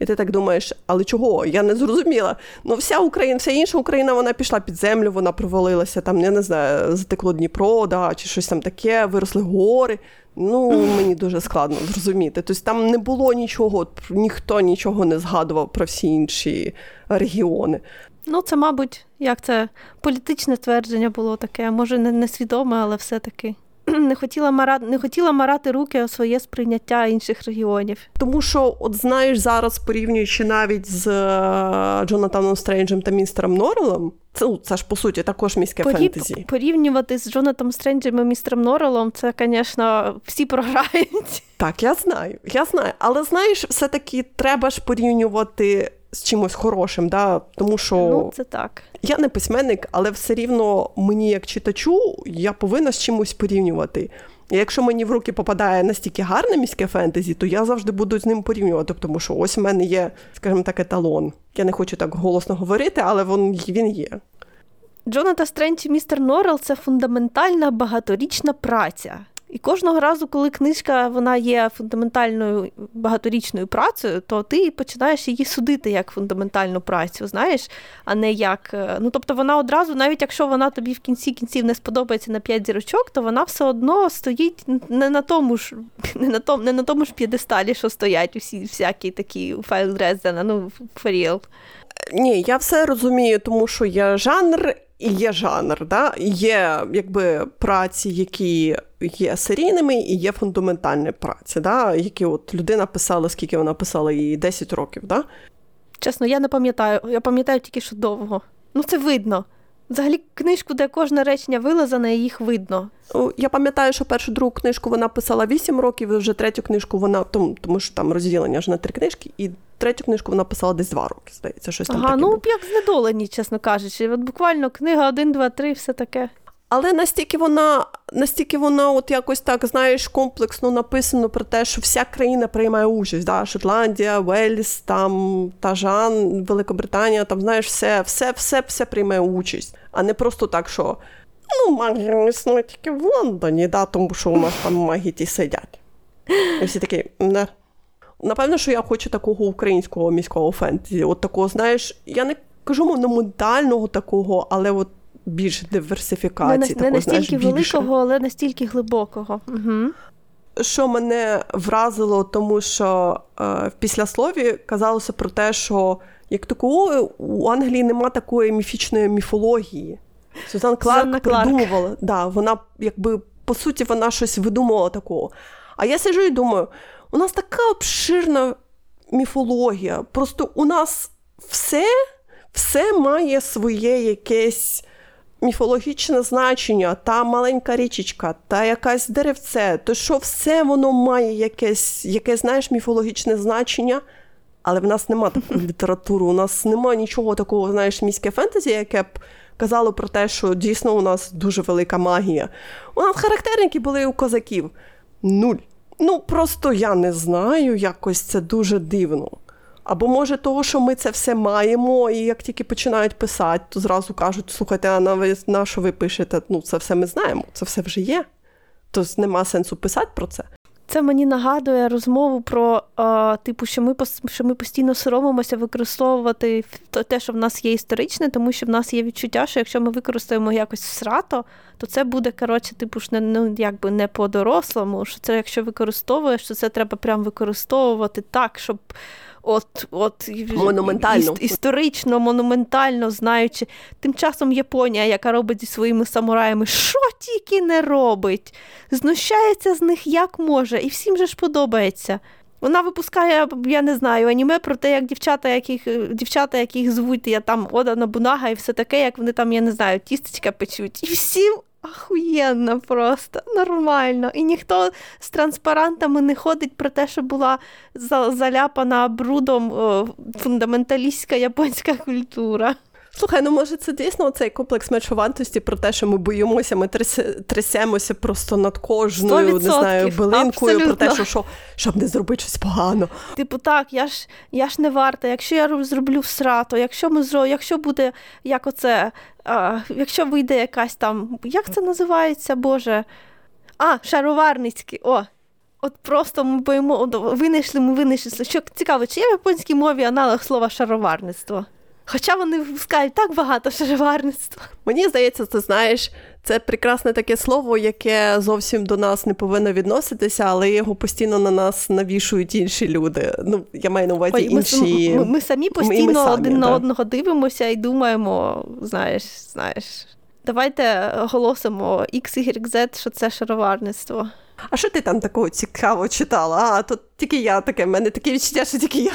і ти так думаєш, але чого? Я не зрозуміла. Ну, вся Україна, вся інша Україна вона пішла під землю, вона провалилася, там, я не знаю, затекло Дніпро, да, чи щось там таке, виросли гори. Ну, мені дуже складно зрозуміти. Тобто там не було нічого, ніхто нічого не згадував про всі інші регіони. Ну, це, мабуть, як це політичне твердження було таке, може, не несвідоме, але все-таки. <clears throat> не хотіла марати, не хотіла марати руки о своє сприйняття інших регіонів. Тому що, от знаєш, зараз порівнюючи навіть з е, Джонатаном Стренджем та містером Норрелом, це ну, це ж по суті також міське Порів... фентезі. Порівнювати з Джонатом Стренджем і містером Норрелом, це, звісно, всі програють. Так, я знаю, я знаю. Але знаєш, все-таки треба ж порівнювати з чимось хорошим, да? тому що ну, це так. я не письменник, але все рівно мені, як читачу, я повинна з чимось порівнювати. І якщо мені в руки попадає настільки гарне міське фентезі, то я завжди буду з ним порівнювати, тому що ось у мене є, скажімо так, еталон. Я не хочу так голосно говорити, але він, він є. Джоната Стрендж і містер Норрел це фундаментальна багаторічна праця. І кожного разу, коли книжка вона є фундаментальною багаторічною працею, то ти починаєш її судити як фундаментальну працю, знаєш, а не як. Е, ну тобто вона одразу, навіть якщо вона тобі в кінці кінців не сподобається на п'ять зірочок, то вона все одно стоїть не на тому ж, <laughs> не на тому, не на тому ж п'єдесталі, що стоять усі всякі такі файл Дрездена, ну Фаріел. Ні, я все розумію, тому що є жанр і є жанр. Да? Є якби праці, які є серійними, і є фундаментальні праці, да? які от людина писала, скільки вона писала, її 10 років. Да? Чесно, я не пам'ятаю. Я пам'ятаю тільки, що довго. Ну, це видно. Взагалі, книжку, де кожне речення вилазане, їх видно. Я пам'ятаю, що першу другу книжку вона писала 8 років, і вже третю книжку вона тому, тому що там розділення ж на три книжки, і третю книжку вона писала десь 2 роки, здається, щось там. Ага, ну було. як знедолені, чесно кажучи. От буквально книга 1, 2, 3, все таке. Але настільки вона, настільки вона, от якось так, знаєш, комплексно написано про те, що вся країна приймає участь. Да? Шотландія, Вельс, там Тажан, Великобританія, там знаєш, все, все, все, все приймає участь, а не просто так, що ну, магія існує тільки в Лондоні, да, тому що у нас там маги ті сидять. І всі такі, не. Напевно, що я хочу такого українського міського фентезі. От такого, знаєш, я не кажу монументального такого, але от більш диверсифікації. Не, такого, не настільки знаєш, великого, але настільки глибокого. Угу. Що мене вразило, тому що е, в післяслові казалося про те, що як такої у Англії нема такої міфічної міфології. Сюзан Кларк. придумувала. Да, вона, якби, по суті, вона щось видумувала такого. А я сиджу і думаю, у нас така обширна міфологія. Просто у нас все, все має своє якесь міфологічне значення, та маленька річечка, та якась деревце, то що все воно має якесь, яке, знаєш, міфологічне значення. Але в нас нема такої <laughs> літератури, у нас немає нічого такого, знаєш, міське фентезі, яке б казало про те, що дійсно у нас дуже велика магія. У нас характерники були у козаків. Нуль. Ну, просто я не знаю, якось це дуже дивно. Або може того, що ми це все маємо, і як тільки починають писати, то зразу кажуть: слухайте, а на, на що ви пишете? Ну, це все ми знаємо, це все вже є. Тобто нема сенсу писати про це. Це мені нагадує розмову про е, типу, що ми що ми постійно соромимося використовувати те, що в нас є історичне, тому що в нас є відчуття, що якщо ми використаємо якось всрато, то це буде коротше, типу ж не ну якби не по-дорослому. Що це якщо використовуєш, що це треба прям використовувати так, щоб. От, от монументально. історично, монументально знаючи. Тим часом Японія, яка робить зі своїми самураями, що тільки не робить, знущається з них як може, і всім же ж подобається. Вона випускає, я не знаю, аніме про те, як дівчата, яких дівчата, яких звуть я там Ода Набунага і все таке, як вони там, я не знаю, тістечка печуть. І всім Ахуєнно просто, нормально. І ніхто з транспарантами не ходить про те, що була заляпана брудом о, фундаменталістська японська культура. Слухай, ну може це дійсно цей комплекс мечувантості про те, що ми боїмося, ми трясемося просто над кожною, 100%. не знаю, билинкою Абсолютно. про те, що, що щоб не зробити щось погано. Типу, так, я ж я ж не варта. Якщо я зроблю всрато, якщо ми зро, якщо буде як оце, а, якщо вийде якась там, як це називається, Боже? А, шароварницький. О, От просто ми боїмо, винайшли, ми винайшли. Що цікаво, чи є в японській мові аналог слова шароварництво? Хоча вони випускають так багато шароварництва. Мені здається, ти знаєш, це прекрасне таке слово, яке зовсім до нас не повинно відноситися, але його постійно на нас навішують інші люди. Ну, я маю на увазі Ой, інші. Ми, ми, ми самі постійно ми самі, один да. на одного дивимося і думаємо, знаєш, знаєш. Давайте оголосимо X, Y, Z, що це шароварництво. А що ти там такого цікаво читала? А тут тільки я таке, в мене таке відчуття, що тільки я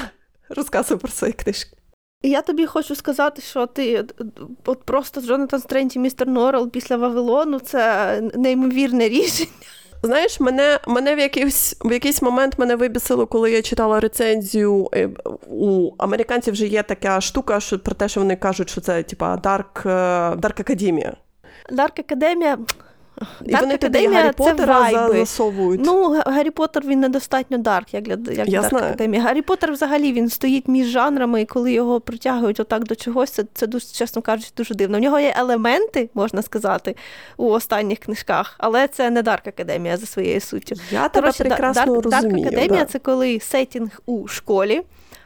розказую про свої книжки. І я тобі хочу сказати, що ти от просто Джонатан Стрендж і містер Норрел після Вавилону це неймовірне рішення. Знаєш, мене мене в якийсь в якийсь момент мене вибісило, коли я читала рецензію. Е, у американців вже є така штука, що про те, що вони кажуть, що це типа Dark, Dark Academia. Dark Academia І dark вони туди Гаррі Поттера засовують. Ну, Гаррі Поттер він недостатньо dark, як для як Я dark знаю. Academia. Гаррі Поттер взагалі він стоїть між жанрами, і коли його притягують отак до чогось, це це дуже, чесно кажучи, дуже дивно. У нього є елементи, можна сказати, у останніх книжках, але це не Dark Academia за своєю суттю. Я тебе прекрасно dark, розумію. Dark Academia да. це коли сетінг у школі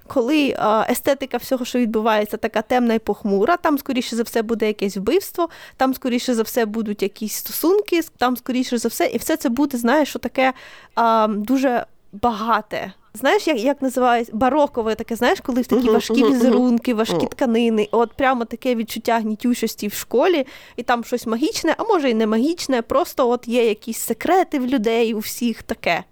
коли естетика всього, що відбувається, така темна і похмура, там, скоріше за все, буде якесь вбивство, там, скоріше за все, будуть якісь стосунки, там, скоріше за все, і все це буде, знаєш, що таке а, дуже багате. Знаєш, як як називається барокове таке, знаєш, коли в такі важкі візерунки, важкі тканини, от прямо таке відчуття гнітючості в школі, і там щось магічне, а може і не магічне, просто от є якісь секрети в людей, у всіх таке.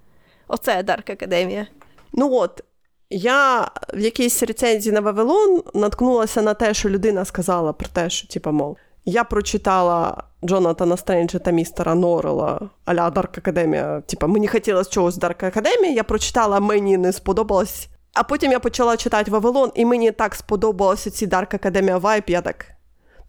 Оце Dark Academia. Ну от, я в якійсь рецензії на Вавилон наткнулася на те, що людина сказала про те, що, типа, мов, я прочитала Джонатана Стренджа та містера Норрела аля Dark Academia. Типа, мені хотілося чогось Dark Academia, я прочитала, мені не сподобалось. А потім я почала читати Вавилон, і мені так сподобалося ці Dark Academia vibe, я так.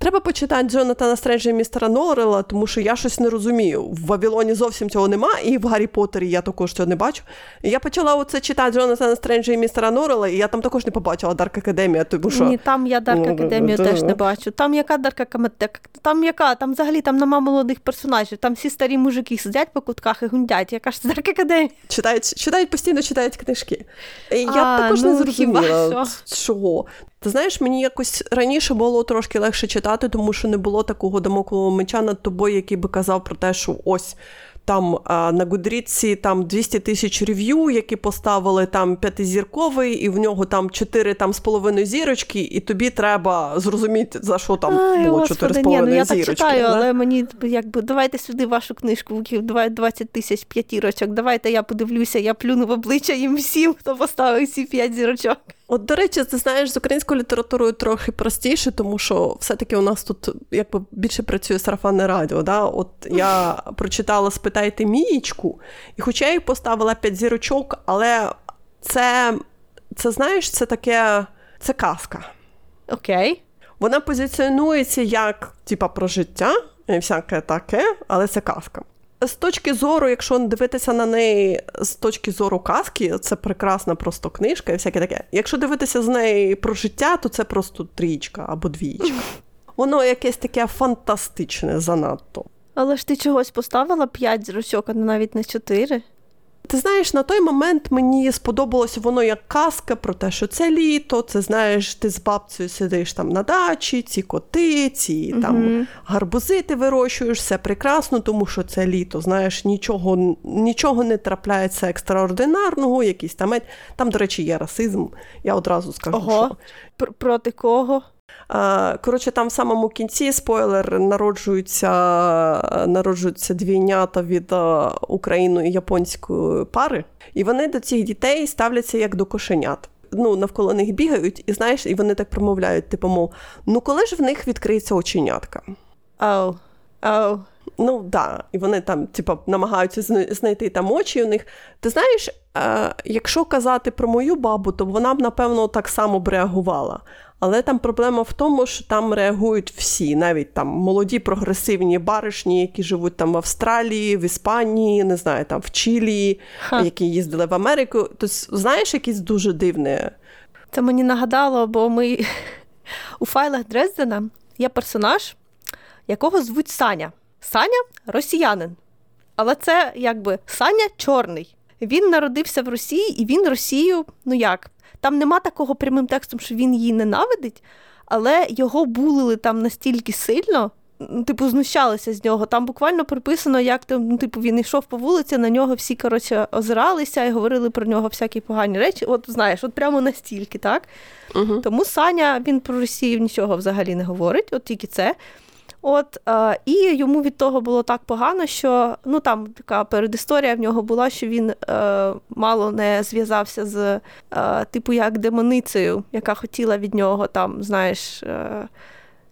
Треба почитати Джонатана Стренджа і містера Норрела, тому що я щось не розумію. В Вавилоні зовсім цього нема, і в Гаррі Поттері я також цього не бачу. Я почала оце читати Джонатана Стренджа і містера Норрела, і я там також не побачила Dark Academia, тому що. Ні, там я Dark Academia теж не бачу. Там яка Dark Academia? Там яка? Там взагалі там нема молодих персонажів, там всі старі мужики сидять по кутках і гундять. Яка ж Dark Academia? Читають, читають постійно читають книжки. Я а, також ну, не зрозуміла, чого. Ти знаєш, мені якось раніше було трошки легше читати, тому що не було такого дамоклового меча над тобою, який би казав про те, що ось там на Гудріці там 200 тисяч рев'ю, які поставили там п'ятизірковий, і в нього там чотири там з половиною зірочки, і тобі треба зрозуміти, за що там Ай, було чотири з половиною ну, я зірочки. Я так читаю, да? але мені якби давайте сюди вашу книжку, 20 тисяч п'ятірочок. Давайте я подивлюся, я плюну в обличчя їм всім, хто поставив ці п'ять зірочок. От, до речі, ти знаєш, з українською літературою трохи простіше, тому що все-таки у нас тут якби більше працює сарафанне радіо. Да? От я прочитала Спитайте Мієчку, і хоча я їй поставила п'ять зірочок, але це, це знаєш, це таке це казка. Окей. Вона позиціонується як типа про життя і всяке таке, але це казка. З точки зору, якщо дивитися на неї з точки зору казки, це прекрасна просто книжка і всяке таке. Якщо дивитися з неї про життя, то це просто трічка або двічка. <laughs> Воно якесь таке фантастичне занадто. Але ж ти чогось поставила п'ять зручок, а навіть не чотири. Ти знаєш, на той момент мені сподобалося воно як казка про те, що це літо, це знаєш, ти з бабцею сидиш там на дачі, ці коти, ці угу. там гарбузи ти вирощуєш, все прекрасно, тому що це літо. Знаєш, нічого нічого не трапляється екстраординарного, якісь там. Там, до речі, є расизм. Я одразу скажу. Ого. що... Проти кого? Коротше, там в самому кінці спойлер народжуються народжуються двійнята від україно японської пари, і вони до цих дітей ставляться як до кошенят. Ну, навколо них бігають, і знаєш, і вони так промовляють: типу, мов, ну коли ж в них відкриється оченятка? Oh. Oh. Ну, да, і вони там, типу, намагаються знайти там очі у них. Ти знаєш, е, якщо казати про мою бабу, то вона б, напевно, так само б реагувала. Але там проблема в тому, що там реагують всі, навіть там молоді прогресивні баришні, які живуть там в Австралії, в Іспанії, не знаю, там в Чилі, Ха. які їздили в Америку. Тобто, знаєш, якісь дуже дивне. Це мені нагадало, бо ми <laughs> у файлах Дрездена є персонаж, якого звуть Саня. Саня росіянин. Але це якби Саня чорний. Він народився в Росії, і він Росію, ну як, там нема такого прямим текстом, що він її ненавидить, але його булили там настільки сильно, типу, знущалися з нього. Там буквально приписано, як там, ну, типу, він йшов по вулиці, на нього всі коротше, озиралися і говорили про нього всякі погані речі. От знаєш, от прямо настільки, так? Угу. Тому Саня він про Росію нічого взагалі не говорить, от тільки це. От, е, І йому від того було так погано, що ну там така передісторія в нього була, що він е, мало не зв'язався з е, типу як демоницею, яка хотіла від нього там, знаєш, е,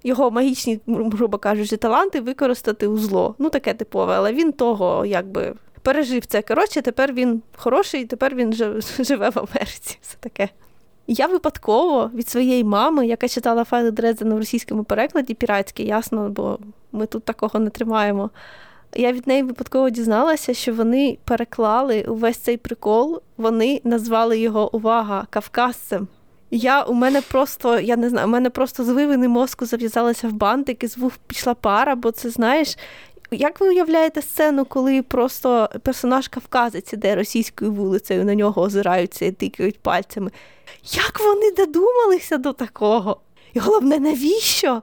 його магічні, грубо кажучи, таланти використати у зло. Ну, таке типове, але він того якби. Пережив це. Коротше, тепер він хороший, тепер він <laughs> живе в Америці. Все таке. Я випадково від своєї мами, яка читала файли Дрездена в російському перекладі, піратські, ясно, бо ми тут такого не тримаємо. я від неї випадково дізналася, що вони переклали увесь цей прикол, вони назвали його увага кавказцем. Я у мене просто, я не знаю, у мене просто з вивини мозку зав'язалася в бантик і з вух пішла пара, бо це знаєш. Як ви уявляєте сцену, коли просто персонаж кавказець іде російською вулицею, на нього озираються і тикають пальцями? Як вони додумалися до такого? І головне, навіщо?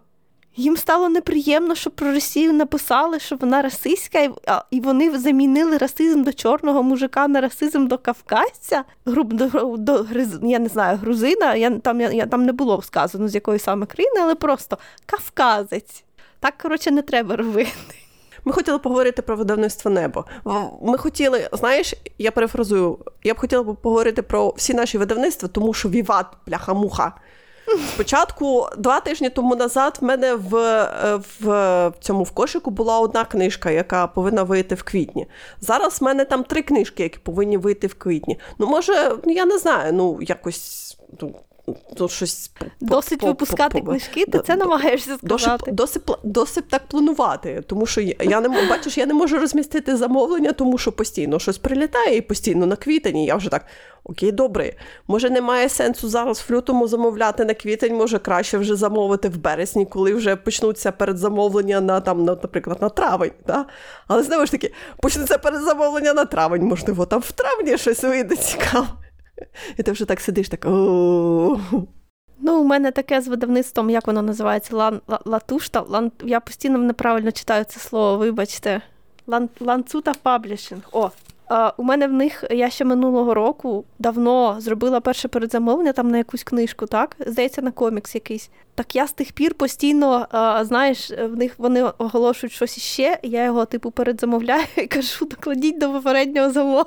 Їм стало неприємно, що про Росію написали, що вона расистська, і вони замінили расизм до чорного мужика на расизм до кавказця. Груб до, до я не знаю, грузина. Я там я, там не було сказано з якої саме країни, але просто кавказець. Так коротше не треба робити. Ми хотіли поговорити про видавництво небо. Ми хотіли, знаєш, я перефразую, я б хотіла поговорити про всі наші видавництва, тому що віват, пляха-муха. Спочатку, два тижні тому назад, в мене в е, в цьому в кошику була одна книжка, яка повинна вийти в квітні. Зараз в мене там три книжки, які повинні вийти в квітні. Ну, може, я не знаю, ну якось. ну, то щось Досить випускати книжки, ти це намагаєшся сказати. Досить, досить так планувати, тому що я не бачиш, я не можу розмістити замовлення, тому що постійно щось прилітає і постійно на квітень. Я вже так, окей, добре. Може, немає сенсу зараз в лютому замовляти на квітень, може краще вже замовити в березні, коли вже почнуться передзамовлення на там, на, наприклад, на травень. Да? Але знову ж таки, почнуться передзамовлення на травень, можливо, там в травні щось вийде цікаво. І ти вже так сидиш, так. Ну, у мене таке з видавництвом, як воно називається? Лан, Лацута. Лан, я постійно неправильно читаю це слово, вибачте. Лан, Ланцута Publishing. О, а, у мене в них я ще минулого року давно зробила перше передзамовлення там на якусь книжку, так? Здається, на комікс якийсь. Так я з тих пір постійно, а, знаєш, в них вони оголошують щось іще, я його, типу, передзамовляю і кажу, докладіть до попереднього замовлення.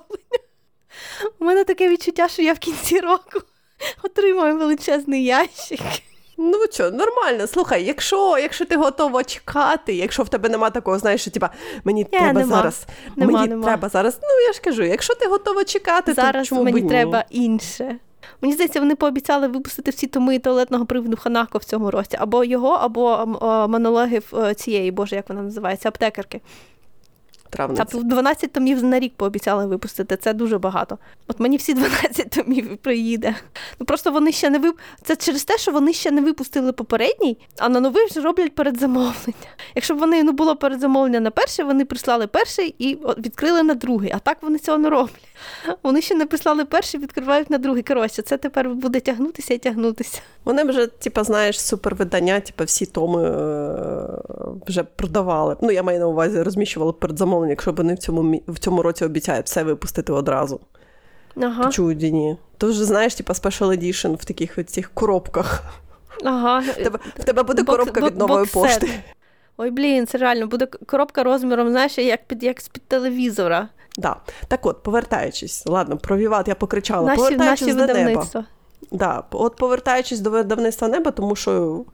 У мене таке відчуття, що я в кінці року <laughs> отримаю величезний ящик. Ну що, нормально, слухай, якщо якщо ти готова чекати, якщо в тебе нема такого, знаєш, що типа мені yeah, треба нема. зараз. Нема, мені нема. треба зараз. Ну я ж кажу, якщо ти готова чекати, зараз то чому мені б треба інше. Мені здається, вони пообіцяли випустити всі томи туалетного приводу Ханако в цьому році, або його, або монологів е, цієї, боже, як вона називається, аптекарки травниці. Та 12 томів на рік пообіцяли випустити. Це дуже багато. От мені всі <laughs> 12 томів приїде. Ну просто вони ще не вип... Це через те, що вони ще не випустили попередній, а на новий вже роблять передзамовлення. Якщо б вони ну було передзамовлення на перший, вони прислали перший і відкрили на другий. А так вони цього не роблять. Вони ще не прислали перший, відкривають на другий. Коротше, це тепер буде тягнутися і тягнутися. Вони вже, типа, знаєш, супервидання, типа всі томи е- вже продавали. Ну, я маю на увазі, розміщували передзамовлення, якщо вони в цьому в цьому році обіцяють все випустити одразу. Ага. Чудіні. То вже, знаєш, типа Special Edition в таких цих коробках. Ага. В тебе, в тебе буде бокс, коробка бок, від нової пошти. Ой, блін, це реально буде коробка розміром, знаєш, як під як з-під телевізора. Да. Так от, повертаючись, ладно, про Віват я покричала, наші, повертаючись наші до неба. Да, От повертаючись до видавництва неба, тому що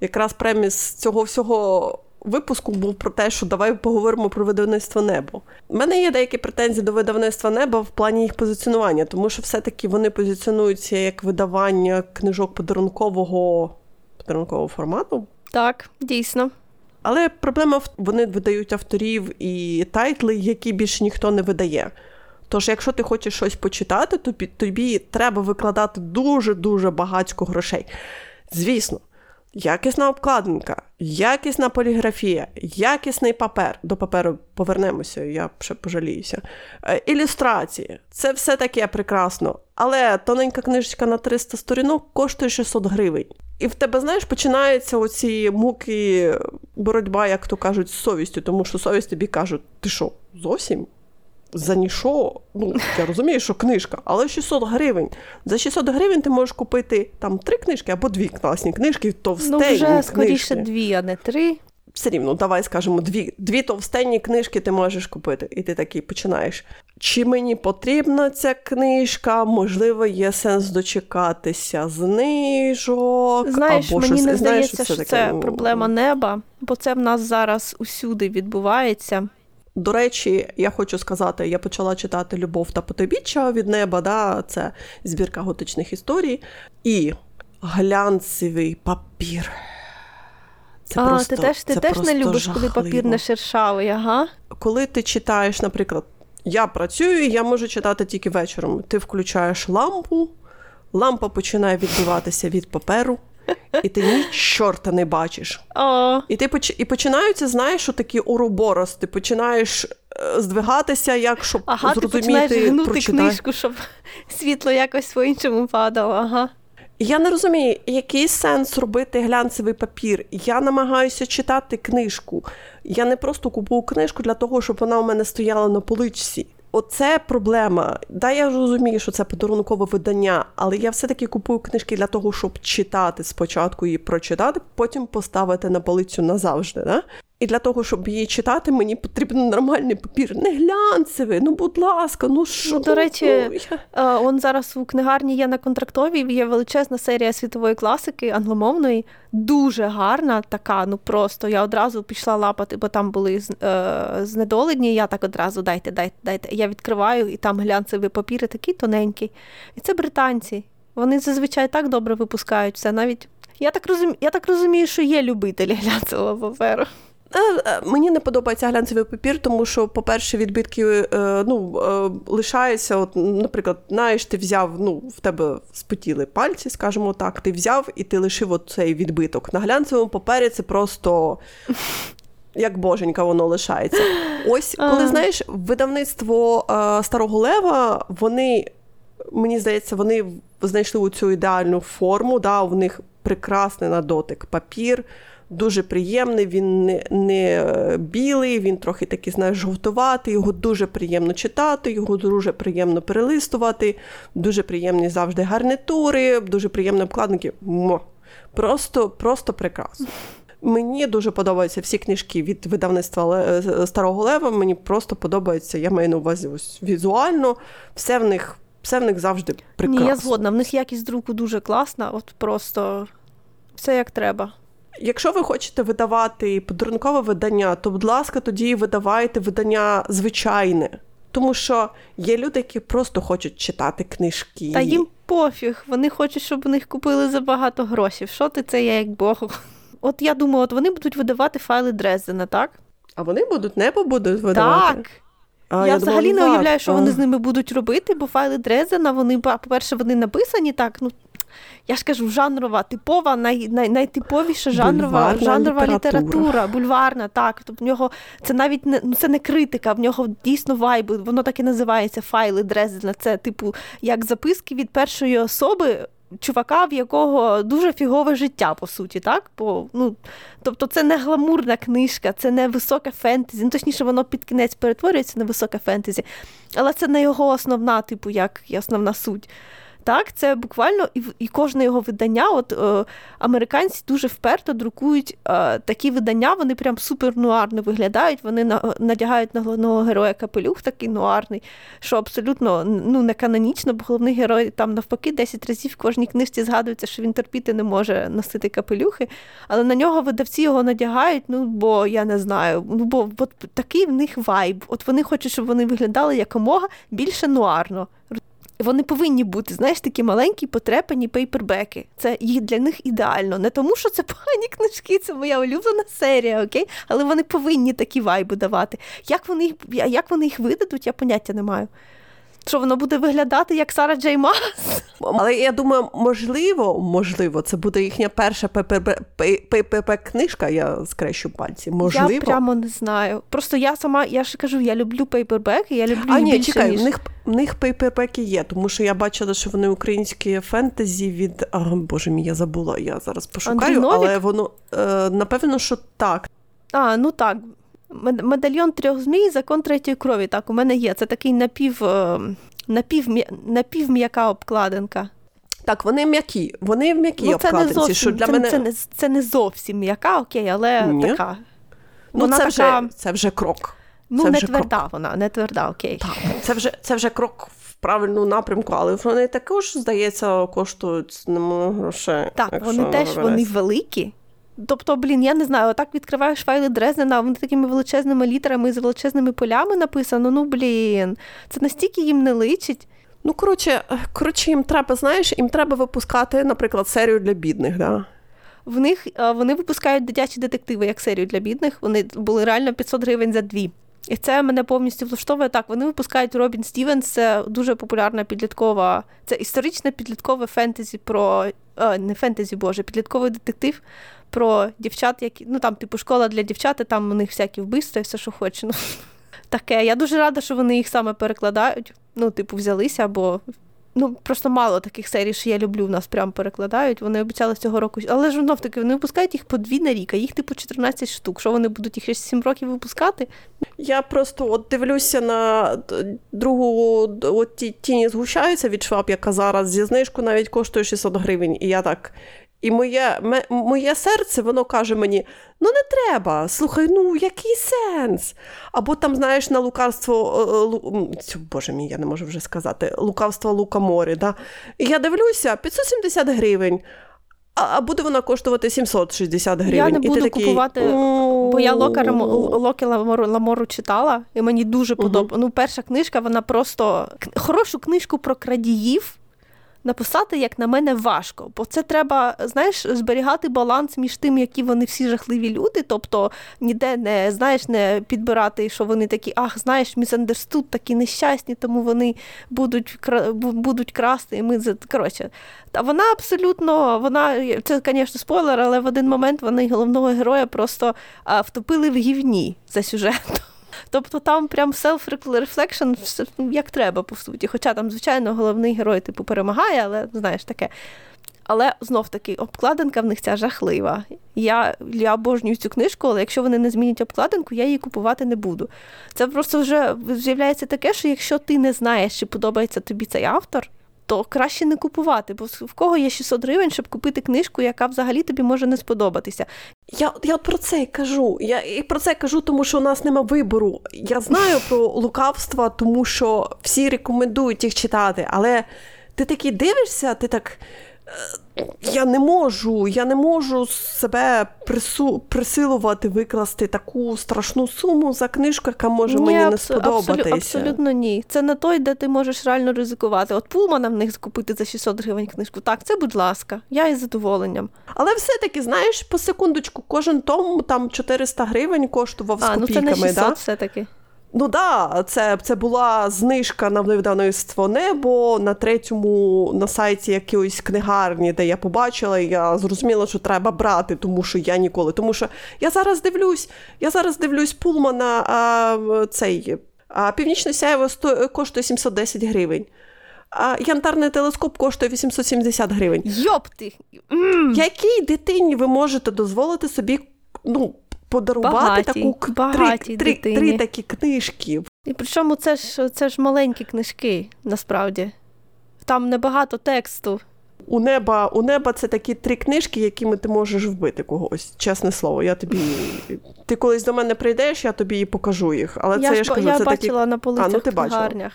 якраз преміс цього всього випуску був про те, що давай поговоримо про видавництво небо. У мене є деякі претензії до видавництва неба в плані їх позиціонування, тому що все-таки вони позиціонуються як видавання книжок подарункового подарункового формату. Так, дійсно. Але проблема в вони видають авторів і тайтли, які більше ніхто не видає. Тож, якщо ти хочеш щось почитати, то тобі треба викладати дуже-дуже багатько грошей. Звісно, якісна обкладинка, якісна поліграфія, якісний папер. До паперу повернемося, я ще пожаліюся. Е, ілюстрації це все таке прекрасно. Але тоненька книжечка на 300 сторінок коштує 600 гривень. І в тебе, знаєш, починаються оці муки боротьба, як то кажуть, з совістю, тому що совість тобі каже, ти що, зовсім? За нішо, ну я розумію, що книжка, але 600 гривень. За 600 гривень ти можеш купити там три книжки або дві класні книжки, товстенні Ну, вже скоріше дві, а не три. Все рівно, давай скажемо, дві дві товстенні книжки ти можеш купити. І ти такий починаєш. Чи мені потрібна ця книжка? Можливо, є сенс дочекатися знижок. Знаєш, або мені щось, не знаєш, здається, що це, це проблема неба, бо це в нас зараз усюди відбувається. До речі, я хочу сказати, я почала читати Любов та потойбіччя від неба, да, це збірка готичних історій, і глянцевий папір. Це а, просто, ти теж ти це теж не любиш, жахливо. коли папір не шершавий, ага. Коли ти читаєш, наприклад, я працюю, я можу читати тільки вечором. Ти включаєш лампу, лампа починає відбиватися від паперу, і ти ні чорта не бачиш. О. І ти поч... і починаються, знаєш, такі уроборос, ти починаєш е, здвигатися, як щоб ага, зрозуміти, ти починаєш гнути прочитай. книжку, щоб <laughs> світло якось по-іншому падало. Ага. Я не розумію, який сенс робити глянцевий папір. Я намагаюся читати книжку. Я не просто купую книжку для того, щоб вона у мене стояла на поличці. Оце проблема. Да, я розумію, що це подарункове видання, але я все-таки купую книжки для того, щоб читати спочатку і прочитати, потім поставити на полицю назавжди. Да? І для того, щоб її читати, мені потрібен нормальний папір, не глянцевий. Ну, будь ласка, ну що? Ну, до речі, я... он зараз у книгарні є на контрактовій, є величезна серія світової класики англомовної, дуже гарна, така, ну просто я одразу пішла лапати, бо там були е, знедолені. Я так одразу дайте, дайте, дайте. Я відкриваю, і там глянцевий папір, і такий тоненький. І це британці. Вони зазвичай так добре випускають все. Навіть я так розумію, я так розумію, що є любителі глянцевого паперу. Е, е, мені не подобається глянцевий папір, тому що, по-перше, відбитки е, ну, лишаються. От, Наприклад, знаєш, ти взяв, ну, в тебе спотіли пальці, скажімо так, ти взяв і ти лишив цей відбиток. На глянцевому папері це просто. Як боженька, воно лишається. Ось, коли знаєш, видавництво е, Старого Лева, вони, мені здається, вони знайшли цю ідеальну форму. да, У них прекрасний на дотик папір, дуже приємний, він не не е, білий, він трохи такий, знаєш, жовтуватий, його дуже приємно читати, його дуже приємно перелистувати, дуже приємні завжди гарнитури, дуже приємні обкладники. Просто, Просто прекрасно. Мені дуже подобаються всі книжки від видавництва е, Старого Лева. Мені просто подобається, я маю на увазі ось візуально, все в них все в них завжди прекрасно. Ні, я згодна. В них якість друку дуже класна, от просто все як треба. Якщо ви хочете видавати подарункове видання, то, будь ласка, тоді видавайте видання звичайне. Тому що є люди, які просто хочуть читати книжки. Та їм пофіг. Вони хочуть, щоб у них купили за багато грошей. Що ти це я як Бог? От я думаю, от вони будуть видавати файли Дрездена, так? А вони будуть небо будуть видавати? Так. А, Я, я взагалі думала, не уявляю, що а. вони з ними будуть робити, бо файли Дрездена, вони, по-перше, вони написані так, ну я ж кажу, жанрова, типова, най, най, найтиповіша жанрова жанрова література. література, бульварна, так. Тобто в нього це навіть не ну це не критика, в нього дійсно вайби, воно так і називається файли Дрездена. Це, типу, як записки від першої особи. Чувака, в якого дуже фігове життя, по суті, так? Бо, ну, Тобто це не гламурна книжка, це не високе фентезі. Ну, точніше, воно під кінець перетворюється на високе фентезі, але це не його основна, типу, як основна суть. Так, це буквально і і кожне його видання. От е, американці дуже вперто друкують е, такі видання, вони прям супер нуарно виглядають. Вони на, надягають на головного героя капелюх такий нуарний, що абсолютно ну, не канонічно, бо головний герой там навпаки 10 разів в кожній книжці згадується, що він терпіти не може носити капелюхи. Але на нього видавці його надягають, ну бо я не знаю, ну бо от такий в них вайб. От вони хочуть, щоб вони виглядали якомога більше нуарно. Вони повинні бути, знаєш, такі маленькі потрепані пейпербеки. Це їх для них ідеально. Не тому, що це <laughs> погані книжки, це моя улюблена серія, окей? Але вони повинні такі вайби давати. Як вони їх як вони їх видадуть, я поняття не маю що воно буде виглядати як Сара Джей Мас. Але я думаю, можливо, можливо, це буде їхня перша ППП-книжка, я скрещу пальці. Можливо. Я прямо не знаю. Просто я сама, я ж кажу, я люблю пейпербеки, я люблю а, ні, більше, чекай, ніж... в них в них пейпербеки є, тому що я бачила, що вони українські фентезі від. А, Боже мій, я забула, я зараз пошукаю, але воно е, напевно, що так. А, ну так. Медальйон трьох змій, закон третьої крові. Так, у мене є. Це такий напів, е, напів, напівм'яка обкладинка. Так, вони м'які. Вони м'які ну, це обкладинці. Не зовсім, що для це, мене... це, не, це не зовсім м'яка, окей, але Ні. така. Ну, вона це, така... вже, це вже крок. Ну, це не вже тверда крок. вона, не тверда, окей. Так, Це вже це вже крок в правильну напрямку, але вони також, здається, коштують грошей. Так, вони теж вони великі. Тобто, блін, я не знаю, отак відкриваєш файли Дрездена, вони такими величезними літерами з величезними полями написано. Ну, блін, це настільки їм не личить. Ну, коротше, коротше, їм треба, знаєш, їм треба випускати, наприклад, серію для бідних, да? В них вони випускають дитячі детективи як серію для бідних. Вони були реально 500 гривень за дві. І це мене повністю влаштовує так. Вони випускають Робін Стівенс, це дуже популярна підліткова, це історичне підліткове фентезі про а, не фентезі, боже, підлітковий детектив про дівчат, які ну там, типу, школа для дівчат, і там у них всякі вбивства і все, що хоче. Ну, <laughs> Таке. Я дуже рада, що вони їх саме перекладають. Ну, типу, взялися, бо ну просто мало таких серій, що я люблю, в нас прям перекладають. Вони обіцяли цього року. Але ж знов таки вони випускають їх по дві на рік, а їх типу 14 штук. Що вони будуть їх ще 7 років випускати? Я просто от дивлюся на другу от ті тіні згущаються від шваб, яка зараз зі знижку навіть коштує 600 гривень. І я так. І моє моє серце, воно каже мені: ну не треба, слухай, ну який сенс? Або там, знаєш, на лукавство, лу... боже мій, я не можу вже сказати, лукавство Лукаморі. Да? І я дивлюся, 570 гривень. А буде вона коштувати 760 гривень. Я не буду і ти купувати, такий... бо я Лока Локі Ламору, Ламору читала, і мені дуже подобається. Uh-huh. Ну, перша книжка, вона просто хорошу книжку про крадіїв написати, як на мене, важко, бо це треба, знаєш, зберігати баланс між тим, які вони всі жахливі люди. Тобто ніде не знаєш, не підбирати, що вони такі, ах, знаєш, мізандерстут такі нещасні, тому вони будуть будуть красти. І ми коротше. Та вона абсолютно, вона це, звісно, спойлер, але в один момент вони головного героя просто а, втопили в гівні за сюжетом. Тобто там прям self-reflection як треба, по суті. Хоча там, звичайно, головний герой типу перемагає, але знаєш таке. Але знов таки обкладинка в них ця жахлива. Я я обожнюю цю книжку, але якщо вони не змінять обкладинку, я її купувати не буду. Це просто вже з'являється таке, що якщо ти не знаєш, чи подобається тобі цей автор, то краще не купувати, бо в кого є 600 гривень, щоб купити книжку, яка взагалі тобі може не сподобатися. Я я про це і кажу. Я і про це кажу, тому що у нас нема вибору. Я знаю <laughs> про лукавства, тому що всі рекомендують їх читати, але ти такий дивишся, ти так. Я не можу, я не можу себе прису, присилувати викласти таку страшну суму за книжку, яка може ні, мені не сподобатися. Абсолютно, абсолютно ні. Це не той, де ти можеш реально ризикувати. От Пулмана в них закупити за 600 гривень книжку. Так, це будь ласка, я із задоволенням. Але все-таки, знаєш, по секундочку, кожен том там 400 гривень коштував а, з копійками. Ну це не 600 да? все-таки. Ну да, це це була знижка на видавництво небо на третьому на сайті якоїсь книгарні, де я побачила, і я зрозуміла, що треба брати, тому що я ніколи. Тому що я зараз дивлюсь, я зараз дивлюсь Пулмана а, цей а, Північне сяйво сто, коштує 710 гривень. А янтарний телескоп коштує 870 гривень. Йопти! Mm. Якій дитині ви можете дозволити собі ну, подарувати багаті, таку багаті три, три, три такі книжки. І причому це ж це ж маленькі книжки, насправді. Там небагато тексту. У неба у неба це такі три книжки, якими ти можеш вбити когось. Чесне слово, я тобі. Ти колись до мене прийдеш, я тобі і покажу їх. Але я це я ж кажу, я це бачила такі... на полицях а, ну, ти книгарнях.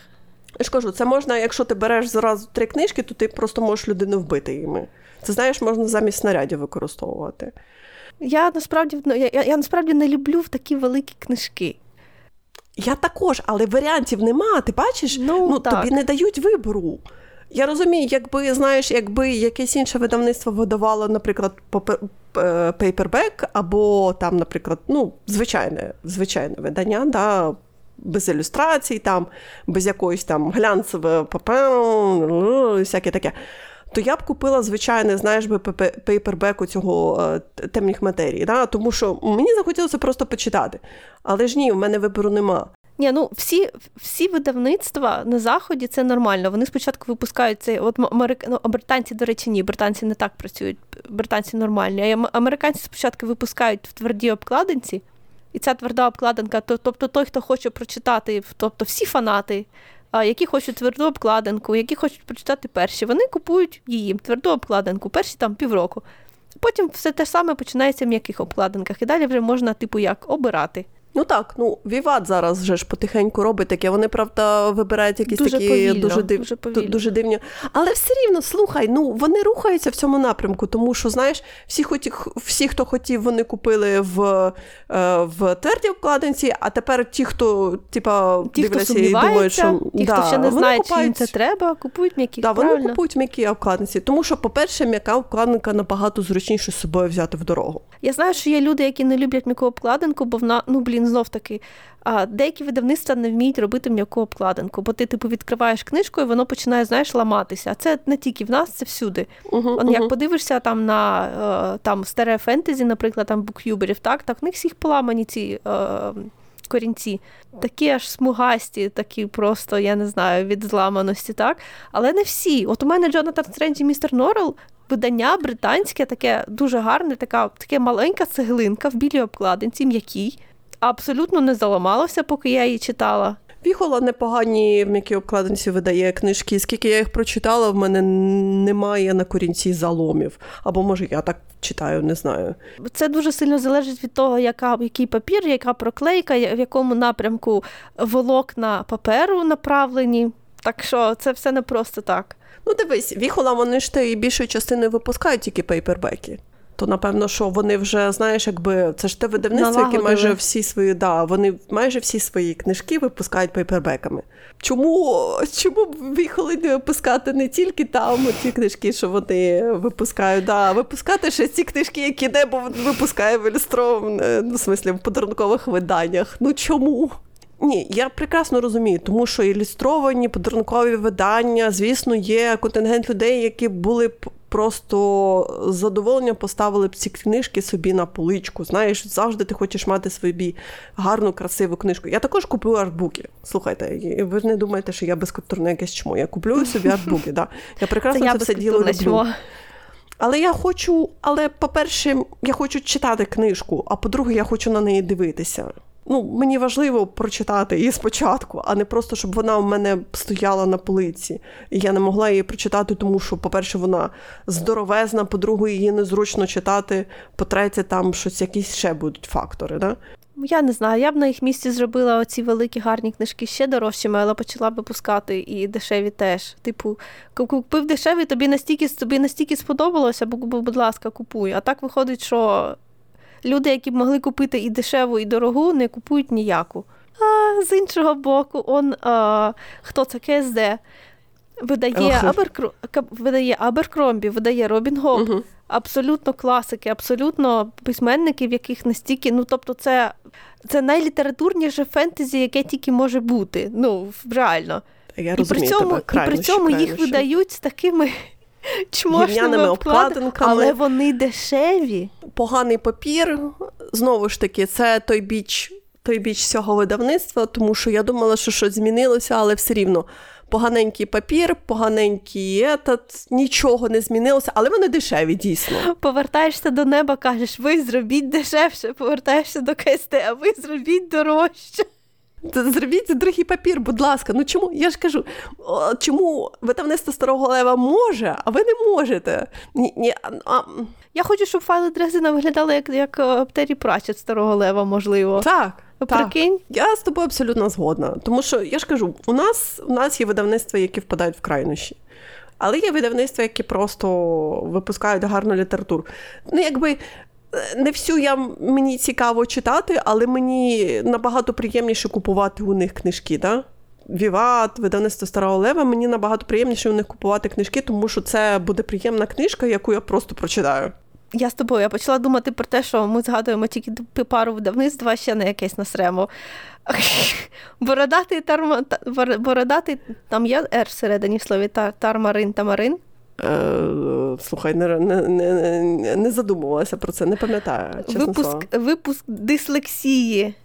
Я ж кажу, це можна, якщо ти береш зразу три книжки, то ти просто можеш людину вбити їми. Це знаєш, можна замість снарядів використовувати. Я насправді ну, я, я, я насправді не люблю в такі великі книжки. Я також, але варіантів нема. Ти бачиш, ну, ну тобі не дають вибору. Я розумію, якби знаєш, якби якесь інше видавництво видавало, наприклад, пейпербек, або там, наприклад, ну, звичайне звичайне видання, да, без ілюстрацій, там, без якоїсь там глянцеве папе, всяке таке то я б купила звичайний, знаєш, би paperback у цього е, темних матерій. Да? Тому що мені захотілося просто почитати. Але ж ні, в мене вибору нема. Ні, ну всі всі видавництва на заході це нормально. Вони спочатку випускають цей. От америк... ну, британці, до речі, ні, британці не так працюють. Британці нормальні. А американці спочатку випускають в твердій обкладинці, і ця тверда обкладинка, тобто той, хто хоче прочитати, тобто всі фанати які хочуть тверду обкладинку, які хочуть прочитати перші, вони купують її тверду обкладинку, перші там півроку. Потім все те саме починається в м'яких обкладинках, і далі вже можна, типу, як обирати. Ну так, ну Віват зараз вже ж потихеньку робить таке. Вони, правда, вибирають якісь дуже такі повільно, дуже див... дуже, дуже дивні. Але все рівно, слухай, ну вони рухаються в цьому напрямку, тому що, знаєш, всі, хоті... всі хто хотів, вони купили в е, в твердій обкладинці, а тепер ті, хто типа, ті, дивляться хто і думають, що ті, да, хто ще не знає, купають... чи їм це треба, купують м'які. Да, правильно? Вони купують м'які обкладинці, тому що, по-перше, м'яка обкладинка набагато зручніше з собою взяти в дорогу. Я знаю, що є люди, які не люблять м'яку обкладинку, бо вона, ну блін, знов таки. А деякі видавництва не вміють робити м'яку обкладинку, бо ти, типу, відкриваєш книжку, і воно починає, знаєш, ламатися. А це не тільки в нас, це всюди. Uh-huh, Он, uh-huh. Як подивишся там на е, там старе фентезі, наприклад, там букюберів, так, так в них всіх поламані ці е, корінці. Такі аж смугасті, такі просто, я не знаю, від зламаності, так? Але не всі. От у мене Джонатан Стрендж і містер Норрел видання британське, таке дуже гарне, така таке маленька цеглинка в білій обкладинці, м'якій. Абсолютно не заламалося, поки я її читала. Віхола непогані в м'якій обкладинці видає книжки. Скільки я їх прочитала, в мене немає на корінці заломів. Або може я так читаю, не знаю. Це дуже сильно залежить від того, яка який папір, яка проклейка, в якому напрямку волокна паперу направлені. Так що це все не просто так. Ну, дивись, віхола вони ж і більшою частиною випускають тільки пейпербеки. То напевно, що вони вже знаєш, якби це ж те видавництво, яке майже всі свої да, вони майже всі свої книжки випускають пейпербеками. Чому чому б виїхали не випускати не тільки там ті книжки, що вони випускають, да, випускати ще ці книжки, які небо випускає в ілюстрованих, ну, в смислі, в подарункових виданнях. Ну чому? Ні, я прекрасно розумію, тому що ілюстровані подарункові видання, звісно, є контингент людей, які були б просто з задоволенням поставили б ці книжки собі на поличку. Знаєш, завжди ти хочеш мати собі гарну, красиву книжку. Я також куплю артбуки. Слухайте, ви ж не думаєте, що я безкультурне якесь чмо. Я куплю собі артбуки. Да. Я прекрасно це, це все діло люблю. Але я хочу, але, по-перше, я хочу читати книжку, а по-друге, я хочу на неї дивитися ну, мені важливо прочитати її спочатку, а не просто, щоб вона у мене стояла на полиці. І я не могла її прочитати, тому що, по-перше, вона здоровезна, по-друге, її незручно читати, по-третє, там щось якісь ще будуть фактори. Да? Я не знаю, я б на їх місці зробила оці великі гарні книжки ще дорожчими, але почала б випускати і дешеві теж. Типу, купив дешеві, тобі настільки тобі настільки сподобалося, бо, будь ласка, купуй. А так виходить, що люди, які б могли купити і дешеву, і дорогу, не купують ніяку. А з іншого боку, он а, хто це КСД? Видає Аберкро... видає Аберкромбі, видає Робін Гоп. Угу. Абсолютно класики, абсолютно письменники, в яких настільки, ну тобто, це це найлітературніше фентезі, яке тільки може бути. Ну, реально. Я і розумію при цьому, тебе, крайнощі, і при цьому їх видають з такими чмошними обкладинками, але вони дешеві. Поганий папір, знову ж таки, це той біч, той біч цього видавництва, тому що я думала, що щось змінилося, але все рівно. Поганенький папір, поганенький етат, нічого не змінилося, але вони дешеві, дійсно. Повертаєшся до неба, кажеш, ви зробіть дешевше, повертаєшся до КСТ, а ви зробіть дорожче. Зробіть другий папір, будь ласка. Ну чому? Я ж кажу, чому видавництво старого лева може, а ви не можете? Ні, ні, а... Я хочу, щоб файли Дрезина виглядали як як Птері Прачет старого лева, можливо. Так. Прикинь? Я з тобою абсолютно згодна. Тому що я ж кажу, у нас у нас є видавництва, які впадають в крайнощі. Але є видавництва, які просто випускають гарну літературу. Ну, якби не всю я мені цікаво читати, але мені набагато приємніше купувати у них книжки. Да? Віват, видавництво Старого Лева, мені набагато приємніше у них купувати книжки, тому що це буде приємна книжка, яку я просто прочитаю. Я з тобою я почала думати про те, що ми згадуємо тільки пару видавництва, ще не якесь насремо. <laughs> Бородатий тарма, бородатий, там є Р всередині в слові тармарин тамарин. Е, слухай, не не, не, не задумувалася про це, не пам'ятаю. чесно Випуск слово. випуск дислексії.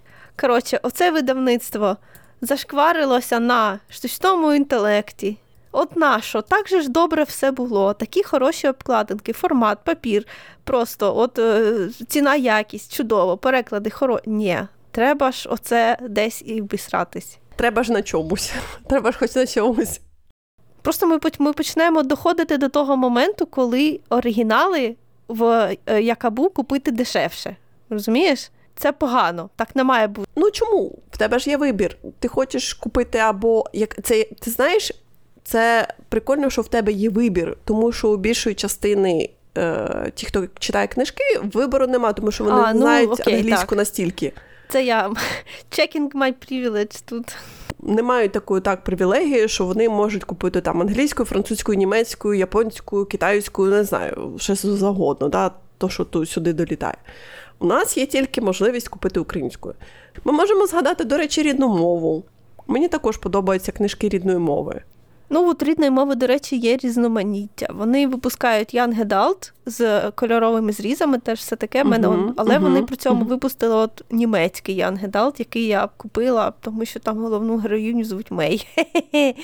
Коротше, оце видавництво зашкварилося на штучному інтелекті. От нащо? Так же ж добре все було. Такі хороші обкладинки, формат, папір, просто от е, ціна, якість, чудово, переклади хоро. Ні, треба ж оце десь і вбісратись. Треба ж на чомусь. <laughs> Треба ж хоч на чомусь. Просто ми ми почнемо доходити до того моменту, коли оригінали в е, Якабу купити дешевше. Розумієш? це погано, так не має бути. Ну чому? В тебе ж є вибір. Ти хочеш купити або як це ти знаєш, це прикольно, що в тебе є вибір, тому що у більшої частини е, ті, хто читає книжки, вибору нема, тому що вони а, ну, знають окей, англійську так. настільки. Це я <laughs> checking my privilege тут. Не мають такої так привілегії, що вони можуть купити там англійською, французькою, німецькою, японською, китайською, не знаю, щось завгодно, да, то, що тут сюди долітає. У нас є тільки можливість купити українською. Ми можемо згадати, до речі, рідну мову. Мені також подобаються книжки рідної мови. Ну, от рідної мови, до речі, є різноманіття. Вони випускають Young Adult з кольоровими зрізами, теж все таке. Uh-huh, мене, але uh-huh, вони при цьому uh-huh. випустили от німецький Young Adult, який я купила, тому що там головну героїню звуть Мей. <laughs>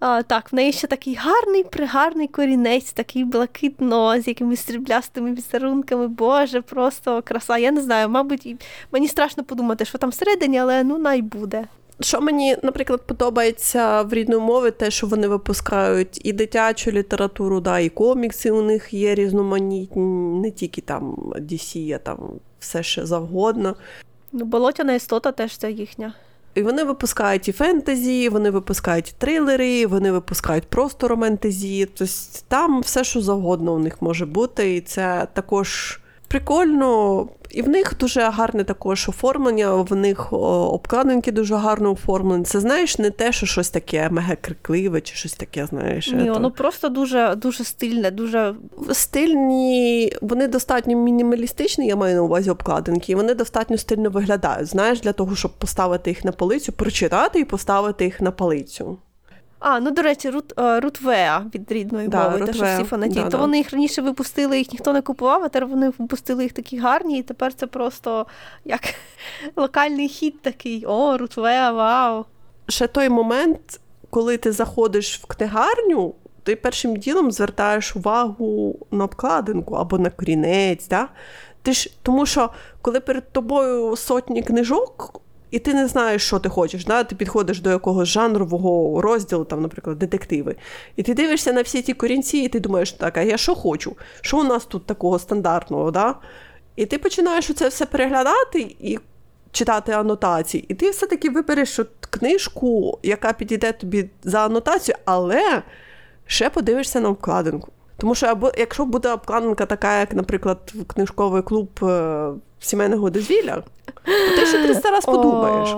А, Так, в неї ще такий гарний, пригарний корінець, такий блакитно, з якимись сріблястими візерунками. Боже, просто краса. Я не знаю, мабуть, мені страшно подумати, що там всередині, але ну най буде. Що мені, наприклад, подобається в рідної мови, те, що вони випускають і дитячу літературу, да, і комікси у них є різноманітні, не тільки там DC, а там все ще завгодно. Ну, болотяна істота теж це їхня. І вони випускають і фентезі, вони випускають і трилери, вони випускають просто романтезі. Тобто там все, що завгодно у них може бути, і це також прикольно. І в них дуже гарне також оформлення, в них обкладинки дуже гарно оформлені. Це знаєш, не те, що щось таке мега крикливе чи щось таке, знаєш. Ні, воно просто дуже дуже стильне, дуже стильні, вони достатньо мінімалістичні, я маю на увазі обкладинки, і вони достатньо стильно виглядають. Знаєш, для того, щоб поставити їх на полицю, прочитати і поставити їх на полицю. А, ну до речі, Рут е, Рутвеа від рідної да, мови, те, що всі фанатіють. Да, то да. вони їх раніше випустили, їх ніхто не купував, а тепер вони випустили їх такі гарні, і тепер це просто як <laughs> локальний хід такий. О, Рутвеа, вау. Ще той момент, коли ти заходиш в книгарню, ти першим ділом звертаєш увагу на обкладинку або на корінець. Да? Ти ж, Тому що коли перед тобою сотні книжок, і ти не знаєш, що ти хочеш. Да? Ти підходиш до якогось жанрового розділу, там, наприклад, детективи. І ти дивишся на всі ті корінці, і ти думаєш, так, а я що хочу? Що у нас тут такого стандартного? Да? І ти починаєш це все переглядати і читати анотації. І ти все-таки вибереш книжку, яка підійде тобі за анотацію, але ще подивишся на обкладинку. Тому що або якщо буде обкладинка така, як, наприклад, книжковий клуб е, сімейного дозвілля, то ти ще 300 раз подумаєш.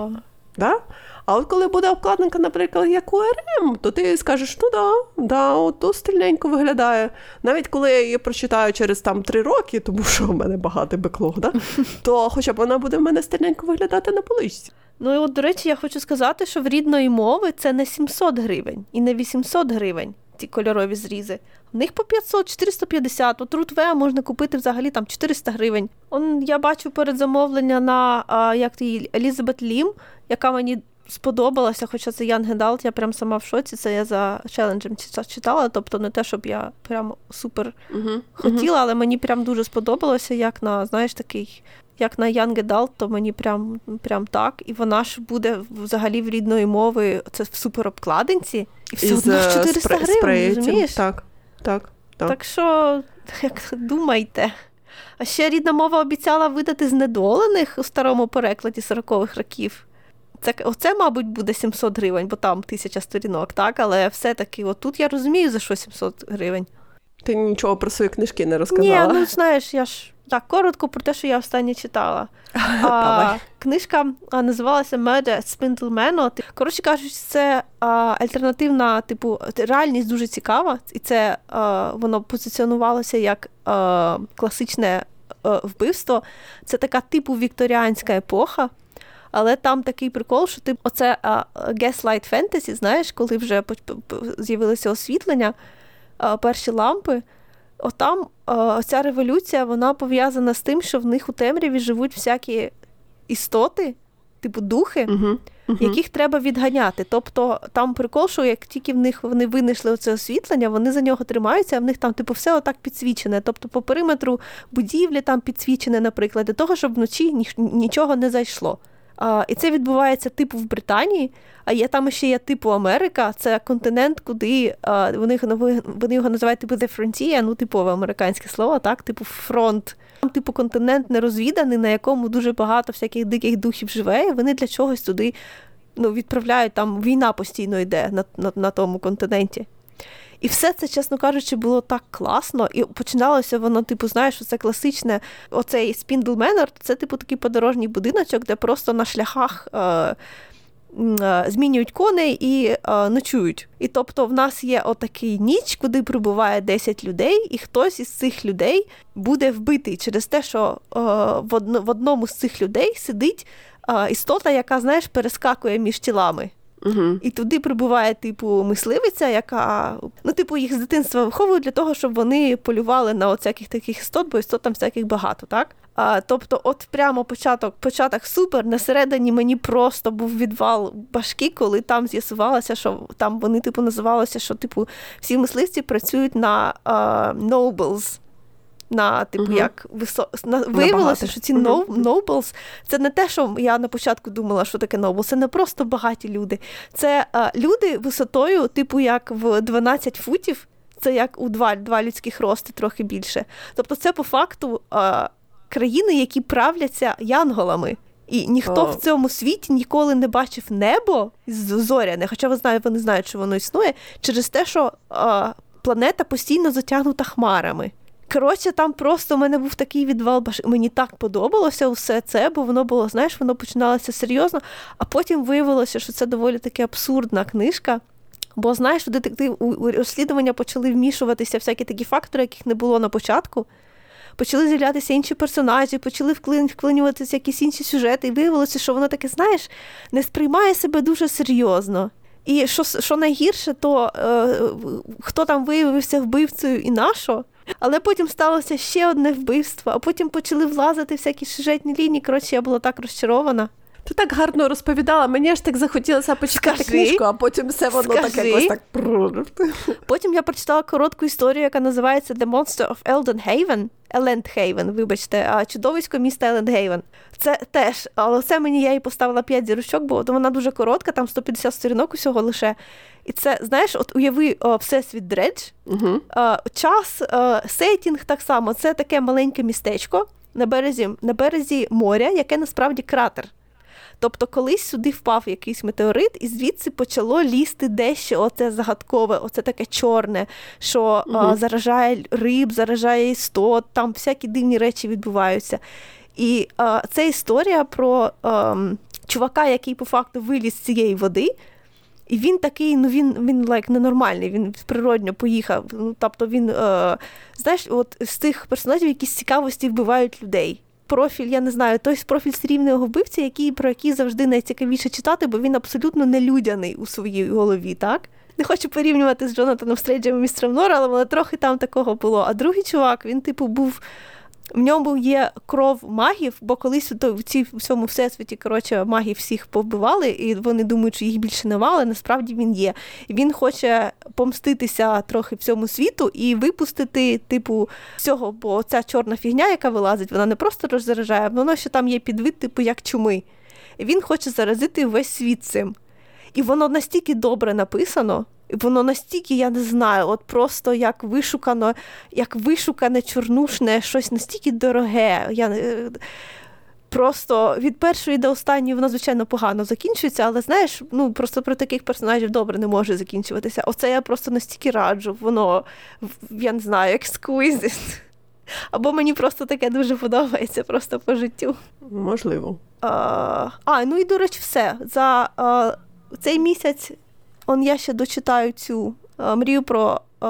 Да? А от коли буде обкладинка, наприклад, як у РМ, то ти скажеш, ну да, да, от тут стильненько виглядає. Навіть коли я її прочитаю через там три роки, тому що в мене багатий беклог, да? то хоча б вона буде в мене стильненько виглядати на поличці. Ну і от, до речі, я хочу сказати, що в рідної мови це не 700 гривень і не 800 гривень, ці кольорові зрізи. В них по 500-450, от Рутве можна купити взагалі там 400 гривень. Он я бачу передзамовлення на а, як її Елізабет Лім, яка мені сподобалася, хоча це Ян Гедалт, я прям сама в шоці. Це я за челенджем читала. Тобто не те, щоб я прям супер uh-huh. хотіла, але мені прям дуже сподобалося, як на знаєш такий. Як на Young Adult, то мені прям прям так. І вона ж буде взагалі в рідної мови це в суперобкладинці, і все одно 400 гривень, розумієш? Так. Так, так. Так що, як думайте. А ще рідна мова обіцяла видати знедолених у старому перекладі 40-х років. Це, Оце, мабуть, буде 700 гривень, бо там тисяча сторінок, так? Але все-таки отут я розумію, за що 700 гривень. Ти нічого про свої книжки не розказала. Ні, ну знаєш, я ж так, коротко про те, що я останнє читала. <laughs> А, Книжка називалася Murder at Spindlemano. Коротше кажучи, це а, альтернативна, типу, реальність дуже цікава, і це а, воно позиціонувалося як а, класичне вбивство. Це така типу вікторіанська епоха. Але там такий прикол, що ти оце а, gaslight fantasy, знаєш, коли вже з'явилося освітлення, перші лампи. Отам ця революція вона пов'язана з тим, що в них у темряві живуть всякі істоти, типу духи. Uh-huh. яких треба відганяти. Тобто там прикол, що як тільки в них вони винайшли оце освітлення, вони за нього тримаються, а в них там типу все отак підсвічене. Тобто по периметру будівлі там підсвічене, наприклад, для того, щоб вночі нічого не зайшло. А, І це відбувається типу в Британії. А є там ще є типу Америка, це континент, куди а, вони вони його називають типу The Frontier, ну типове американське слово, так, типу фронт. Там, типу, континент нерозвіданий, на якому дуже багато всяких диких духів живе, і вони для чогось туди ну, відправляють там війна постійно йде на, на, на тому континенті. І все це, чесно кажучи, було так класно. І починалося воно, типу, знаєш, це класичне, оцей Спіндл Менор, це, типу, такий подорожній будиночок, де просто на шляхах. Е- Змінюють коней і е, ночують. І тобто в нас є отакий ніч, куди прибуває 10 людей, і хтось із цих людей буде вбитий через те, що е, в одному з цих людей сидить е, істота, яка, знаєш, перескакує між тілами. Угу. І туди прибуває, типу, мисливиця, яка ну, типу, їх з дитинства виховують для того, щоб вони полювали на всяких таких істот, бо істот там всяких багато, так? А, Тобто, от прямо початок початок супер. На середині мені просто був відвал башки, коли там з'ясувалося, що там вони типу називалися, що типу всі мисливці працюють на uh, nobles на типу, uh-huh. як висо... на... виявилося, що ці nobles – це не те, що я на початку думала, що таке nobles, це не просто багаті люди. Це а, люди висотою, типу, як в 12 футів, це як у два два людських рости, трохи більше. Тобто, це по факту а, країни, які правляться янголами. І ніхто oh. в цьому світі ніколи не бачив небо зоряне, хоча ви знаєте, вони знають, що воно існує, через те, що а, планета постійно затягнута хмарами. Коротше, там просто у мене був такий відвал баш. Мені так подобалося все це, бо воно було, знаєш, воно починалося серйозно, а потім виявилося, що це доволі таки абсурдна книжка. Бо, знаєш, у детектив у розслідування почали вмішуватися всякі такі фактори, яких не було на початку. Почали з'являтися інші персонажі, почали вклинюватися якісь інші сюжети, і виявилося, що воно таке, знаєш, не сприймає себе дуже серйозно. І що що найгірше, то е, хто там виявився вбивцею і нашо, але потім сталося ще одне вбивство, а потім почали влазити всякі сюжетні лінії. Коротше, я була так розчарована. Ти так гарно розповідала, мені ж так захотілося почитати Скажи. книжку, а потім все воно Скажи. так якось так. Потім я прочитала коротку історію, яка називається The Monster of Elendhaven. Елендхейвен, вибачте, а чудовисько міста Елендхейвен. Це теж, але це мені я їй поставила 5 зірочок, бо вона дуже коротка, там 150 сторінок усього лише. І це, знаєш, от уяви о, Всесвіт Дредж, угу. час, сетінг так само, це таке маленьке містечко на березі, на березі моря, яке насправді кратер. Тобто, колись сюди впав якийсь метеорит, і звідси почало лізти дещо оце загадкове, оце таке чорне, що угу. а, заражає риб, заражає істот, там всякі дивні речі відбуваються. І а, це історія про а, чувака, який по факту виліз з цієї води. І він такий, ну він він like, ненормальний, він природньо поїхав. Ну, Тобто він, е, знаєш, от з тих персонажів, які з цікавості вбивають людей профіль, я не знаю, той профіль серійного вбивця, який, про який завжди найцікавіше читати, бо він абсолютно нелюдяний у своїй голові, так? Не хочу порівнювати з Джонатаном Стрейджем і містером Нора, але трохи там такого було. А другий чувак, він, типу, був в ньому є кров магів, бо колись в цій в цьому всесвіті коротше, магів всіх повбивали, і вони думають, що їх більше нема, але насправді він є. Він хоче помститися трохи всьому світу і випустити, типу, всього, бо ця чорна фігня, яка вилазить, вона не просто роззаражає, воно ще там є підвид, типу, як чуми. Він хоче заразити весь світ цим. І воно настільки добре написано воно настільки, я не знаю, от просто як вишукано, як вишукане чорнушне, щось настільки дороге. Я, е, Просто від першої до останньої воно, звичайно, погано закінчується, але знаєш, ну просто про таких персонажів добре не може закінчуватися. Оце я просто настільки раджу, воно, я не знаю, ексквізит. Або мені просто таке дуже подобається просто по життю. Можливо. А, а ну і до речі, все. За а, цей місяць Он я ще дочитаю цю е, мрію про е,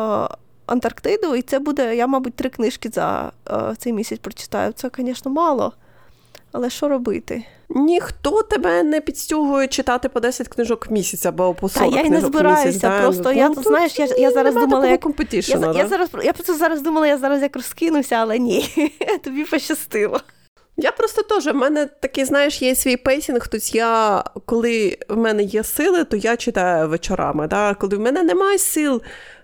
Антарктиду, і це буде, я, мабуть, три книжки за е, цей місяць прочитаю. Це, звісно, мало. Але що робити? Ніхто тебе не підстюгує читати по 10 книжок в місяць або по 40 Та я й не збираюся. Просто я ну, знаєш, я я зараз думала, як я, да? я зараз я просто зараз думала, я зараз як розкинуся, але ні, <laughs> тобі пощастило. Я просто теж, в мене такий, знаєш, є свій pacing. Тобто я, коли в мене є сили, то я читаю вечорами. Да? Коли в мене немає сил,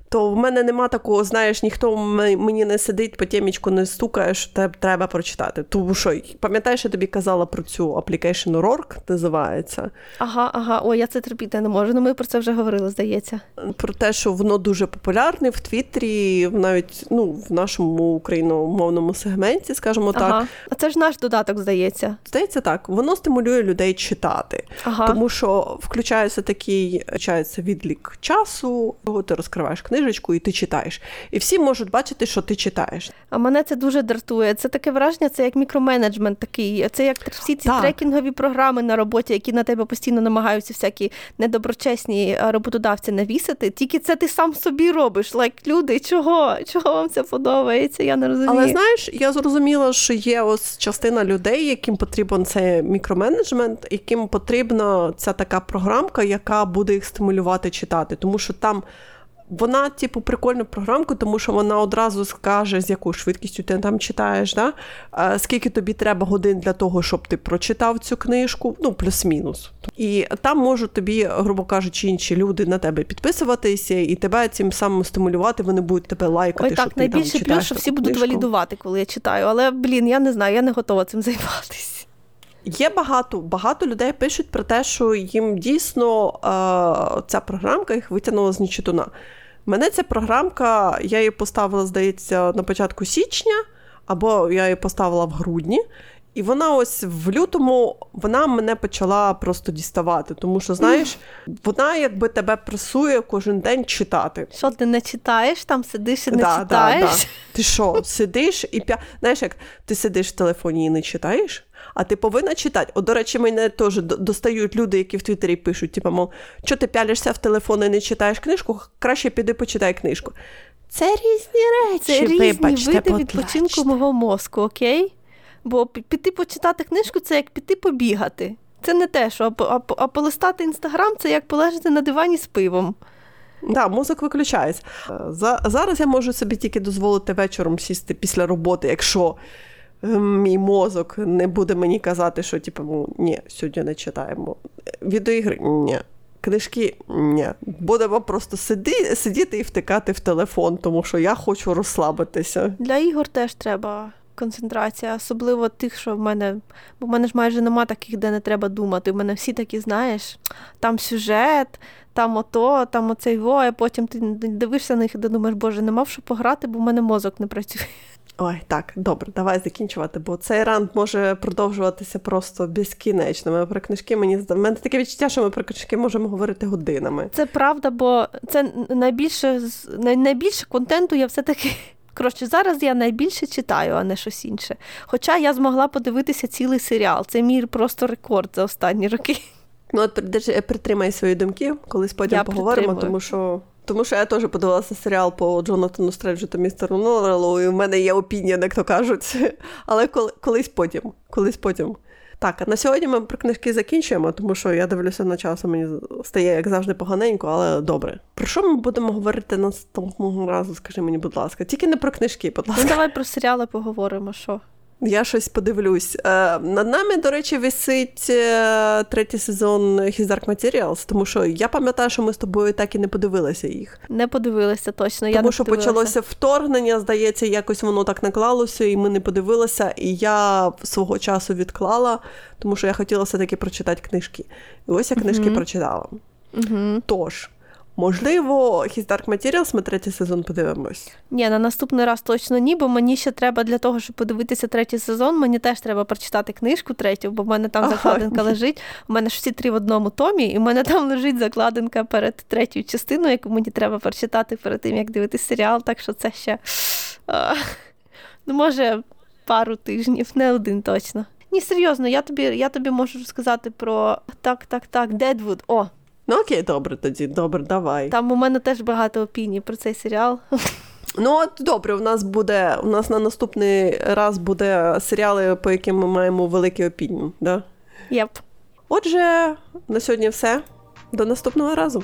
то в мене нема такого, знаєш, ніхто мені не сидить, по темічку не стукає, що тебе треба прочитати. Тому що, пам'ятаєш, я тобі казала про цю application RORK, називається. Ага, ага. О, я це терпіти не можу. Ну ми про це вже говорили, здається. Про те, що воно дуже популярне в Твіттері, навіть ну, в нашому україномовному сегменті, скажімо ага. так. А це ж наш додаток, здається. Здається, так. Воно стимулює людей читати, ага. тому що включається такий включається відлік часу, ти розкриваєш книгу книжечку і ти читаєш. І всі можуть бачити, що ти читаєш. А мене це дуже дратує. Це таке враження, це як мікроменеджмент такий. Це як всі ці так. трекінгові програми на роботі, які на тебе постійно намагаються всякі недоброчесні роботодавці навісити. Тільки це ти сам собі робиш. Лайк, люди, чого? Чого вам це подобається? Я не розумію. Але знаєш, я зрозуміла, що є ось частина людей, яким потрібен цей мікроменеджмент, яким потрібна ця така програмка, яка буде їх стимулювати читати, тому що там. Вона, типу, прикольна програмка, тому що вона одразу скаже, з якою швидкістю ти там читаєш, да? скільки тобі треба годин для того, щоб ти прочитав цю книжку, ну, плюс-мінус. І там можуть тобі, грубо кажучи, інші люди на тебе підписуватися і тебе цим самим стимулювати, вони будуть тебе лайкати. Ой, так, що найбільше ти там плюс, що всі будуть валідувати, коли я читаю. Але, блін, я не знаю, я не готова цим <laughs> займатися. Є багато багато людей пишуть про те, що їм дійсно е, ця програмка їх витягнула з нічитуна. Мене ця програмка, я її поставила, здається, на початку січня, або я її поставила в грудні. І вона ось в лютому вона мене почала просто діставати, тому що, знаєш, вона якби тебе пресує кожен день читати. Що ти не читаєш, там сидиш і не да, читаєш? Да, да. Ти що, сидиш і п'я... Знаєш, як ти сидиш в телефоні і не читаєш? А ти повинна читати. От, до речі, мене теж достають люди, які в Твіттері пишуть, типу, мов, що ти пялишся в телефон і не читаєш книжку, краще піди почитай книжку. Це різні речі. Це різні вибачте, види відпочинку мого мозку, окей? Бо піти почитати книжку це як піти побігати. Це не те, що а, а, а полистати інстаграм це як полежати на дивані з пивом. Так, да, мозок виключається. За, Зараз я можу собі тільки дозволити вечором сісти після роботи, якщо мій мозок не буде мені казати, що типу, ну, ні, сьогодні не читаємо. Відеоігри ні. Книжки ні. Будемо просто сиди, сидіти і втикати в телефон, тому що я хочу розслабитися. Для ігор теж треба концентрація, особливо тих, що в мене, бо в мене ж майже нема таких, де не треба думати. У мене всі такі, знаєш, там сюжет, там ото, там оцей во, а потім ти дивишся на них і думаєш, боже, не мав що пограти, бо в мене мозок не працює. Ой, так, добре, давай закінчувати, бо цей рант може продовжуватися просто безкінечно. Ми про книжки мені В мене таке відчуття, що ми про книжки можемо говорити годинами. Це правда, бо це найбільше найбільше контенту я все-таки. <laughs> Коротше, зараз я найбільше читаю, а не щось інше. Хоча я змогла подивитися цілий серіал. Це мій просто рекорд за останні роки. Ну, от притримай свої думки, колись потім я поговоримо, тому що тому що я теж подивилася серіал по Джонатану Стрейджу та містеру Норрелу, і в мене є опінія, як то кажуть. <laughs> Але коли, колись потім. Колись потім. Так, а на сьогодні ми про книжки закінчуємо, тому що я дивлюся на час, мені стає, як завжди, поганенько, але добре. Про що ми будемо говорити наступного разу? Скажи мені, будь ласка, тільки не про книжки, будь ласка. Ну, давай про серіали поговоримо. що? Я щось подивлюсь. Е, Над нами, до речі, висить е, третій сезон His Dark Materials, тому що я пам'ятаю, що ми з тобою так і не подивилися їх. Не подивилися точно. Тому я що почалося вторгнення, здається, якось воно так наклалося, і ми не подивилися. І я свого часу відклала, тому що я хотіла все-таки прочитати книжки. І ось я книжки uh-huh. прочитала. Uh-huh. Тож. Можливо, His Dark Materials ми третій сезон подивимось. Ні, на наступний раз точно ні, бо мені ще треба для того, щоб подивитися третій сезон, мені теж треба прочитати книжку третю, бо в мене там закладинка лежить. У мене ж всі три в одному томі, і в мене там лежить закладинка перед третьою частиною, яку мені треба прочитати перед тим, як дивитися серіал. Так що це ще ну, може пару тижнів, не один точно. Ні, серйозно, я тобі я тобі можу сказати про так, так, так, Дедвуд. О, Ну окей, добре тоді, добре, давай. Там у мене теж багато опіній про цей серіал. Ну, от добре, у нас буде. У нас на наступний раз буде серіали, по яким ми маємо великі опінії, да? Єп. Отже, на сьогодні все. До наступного разу.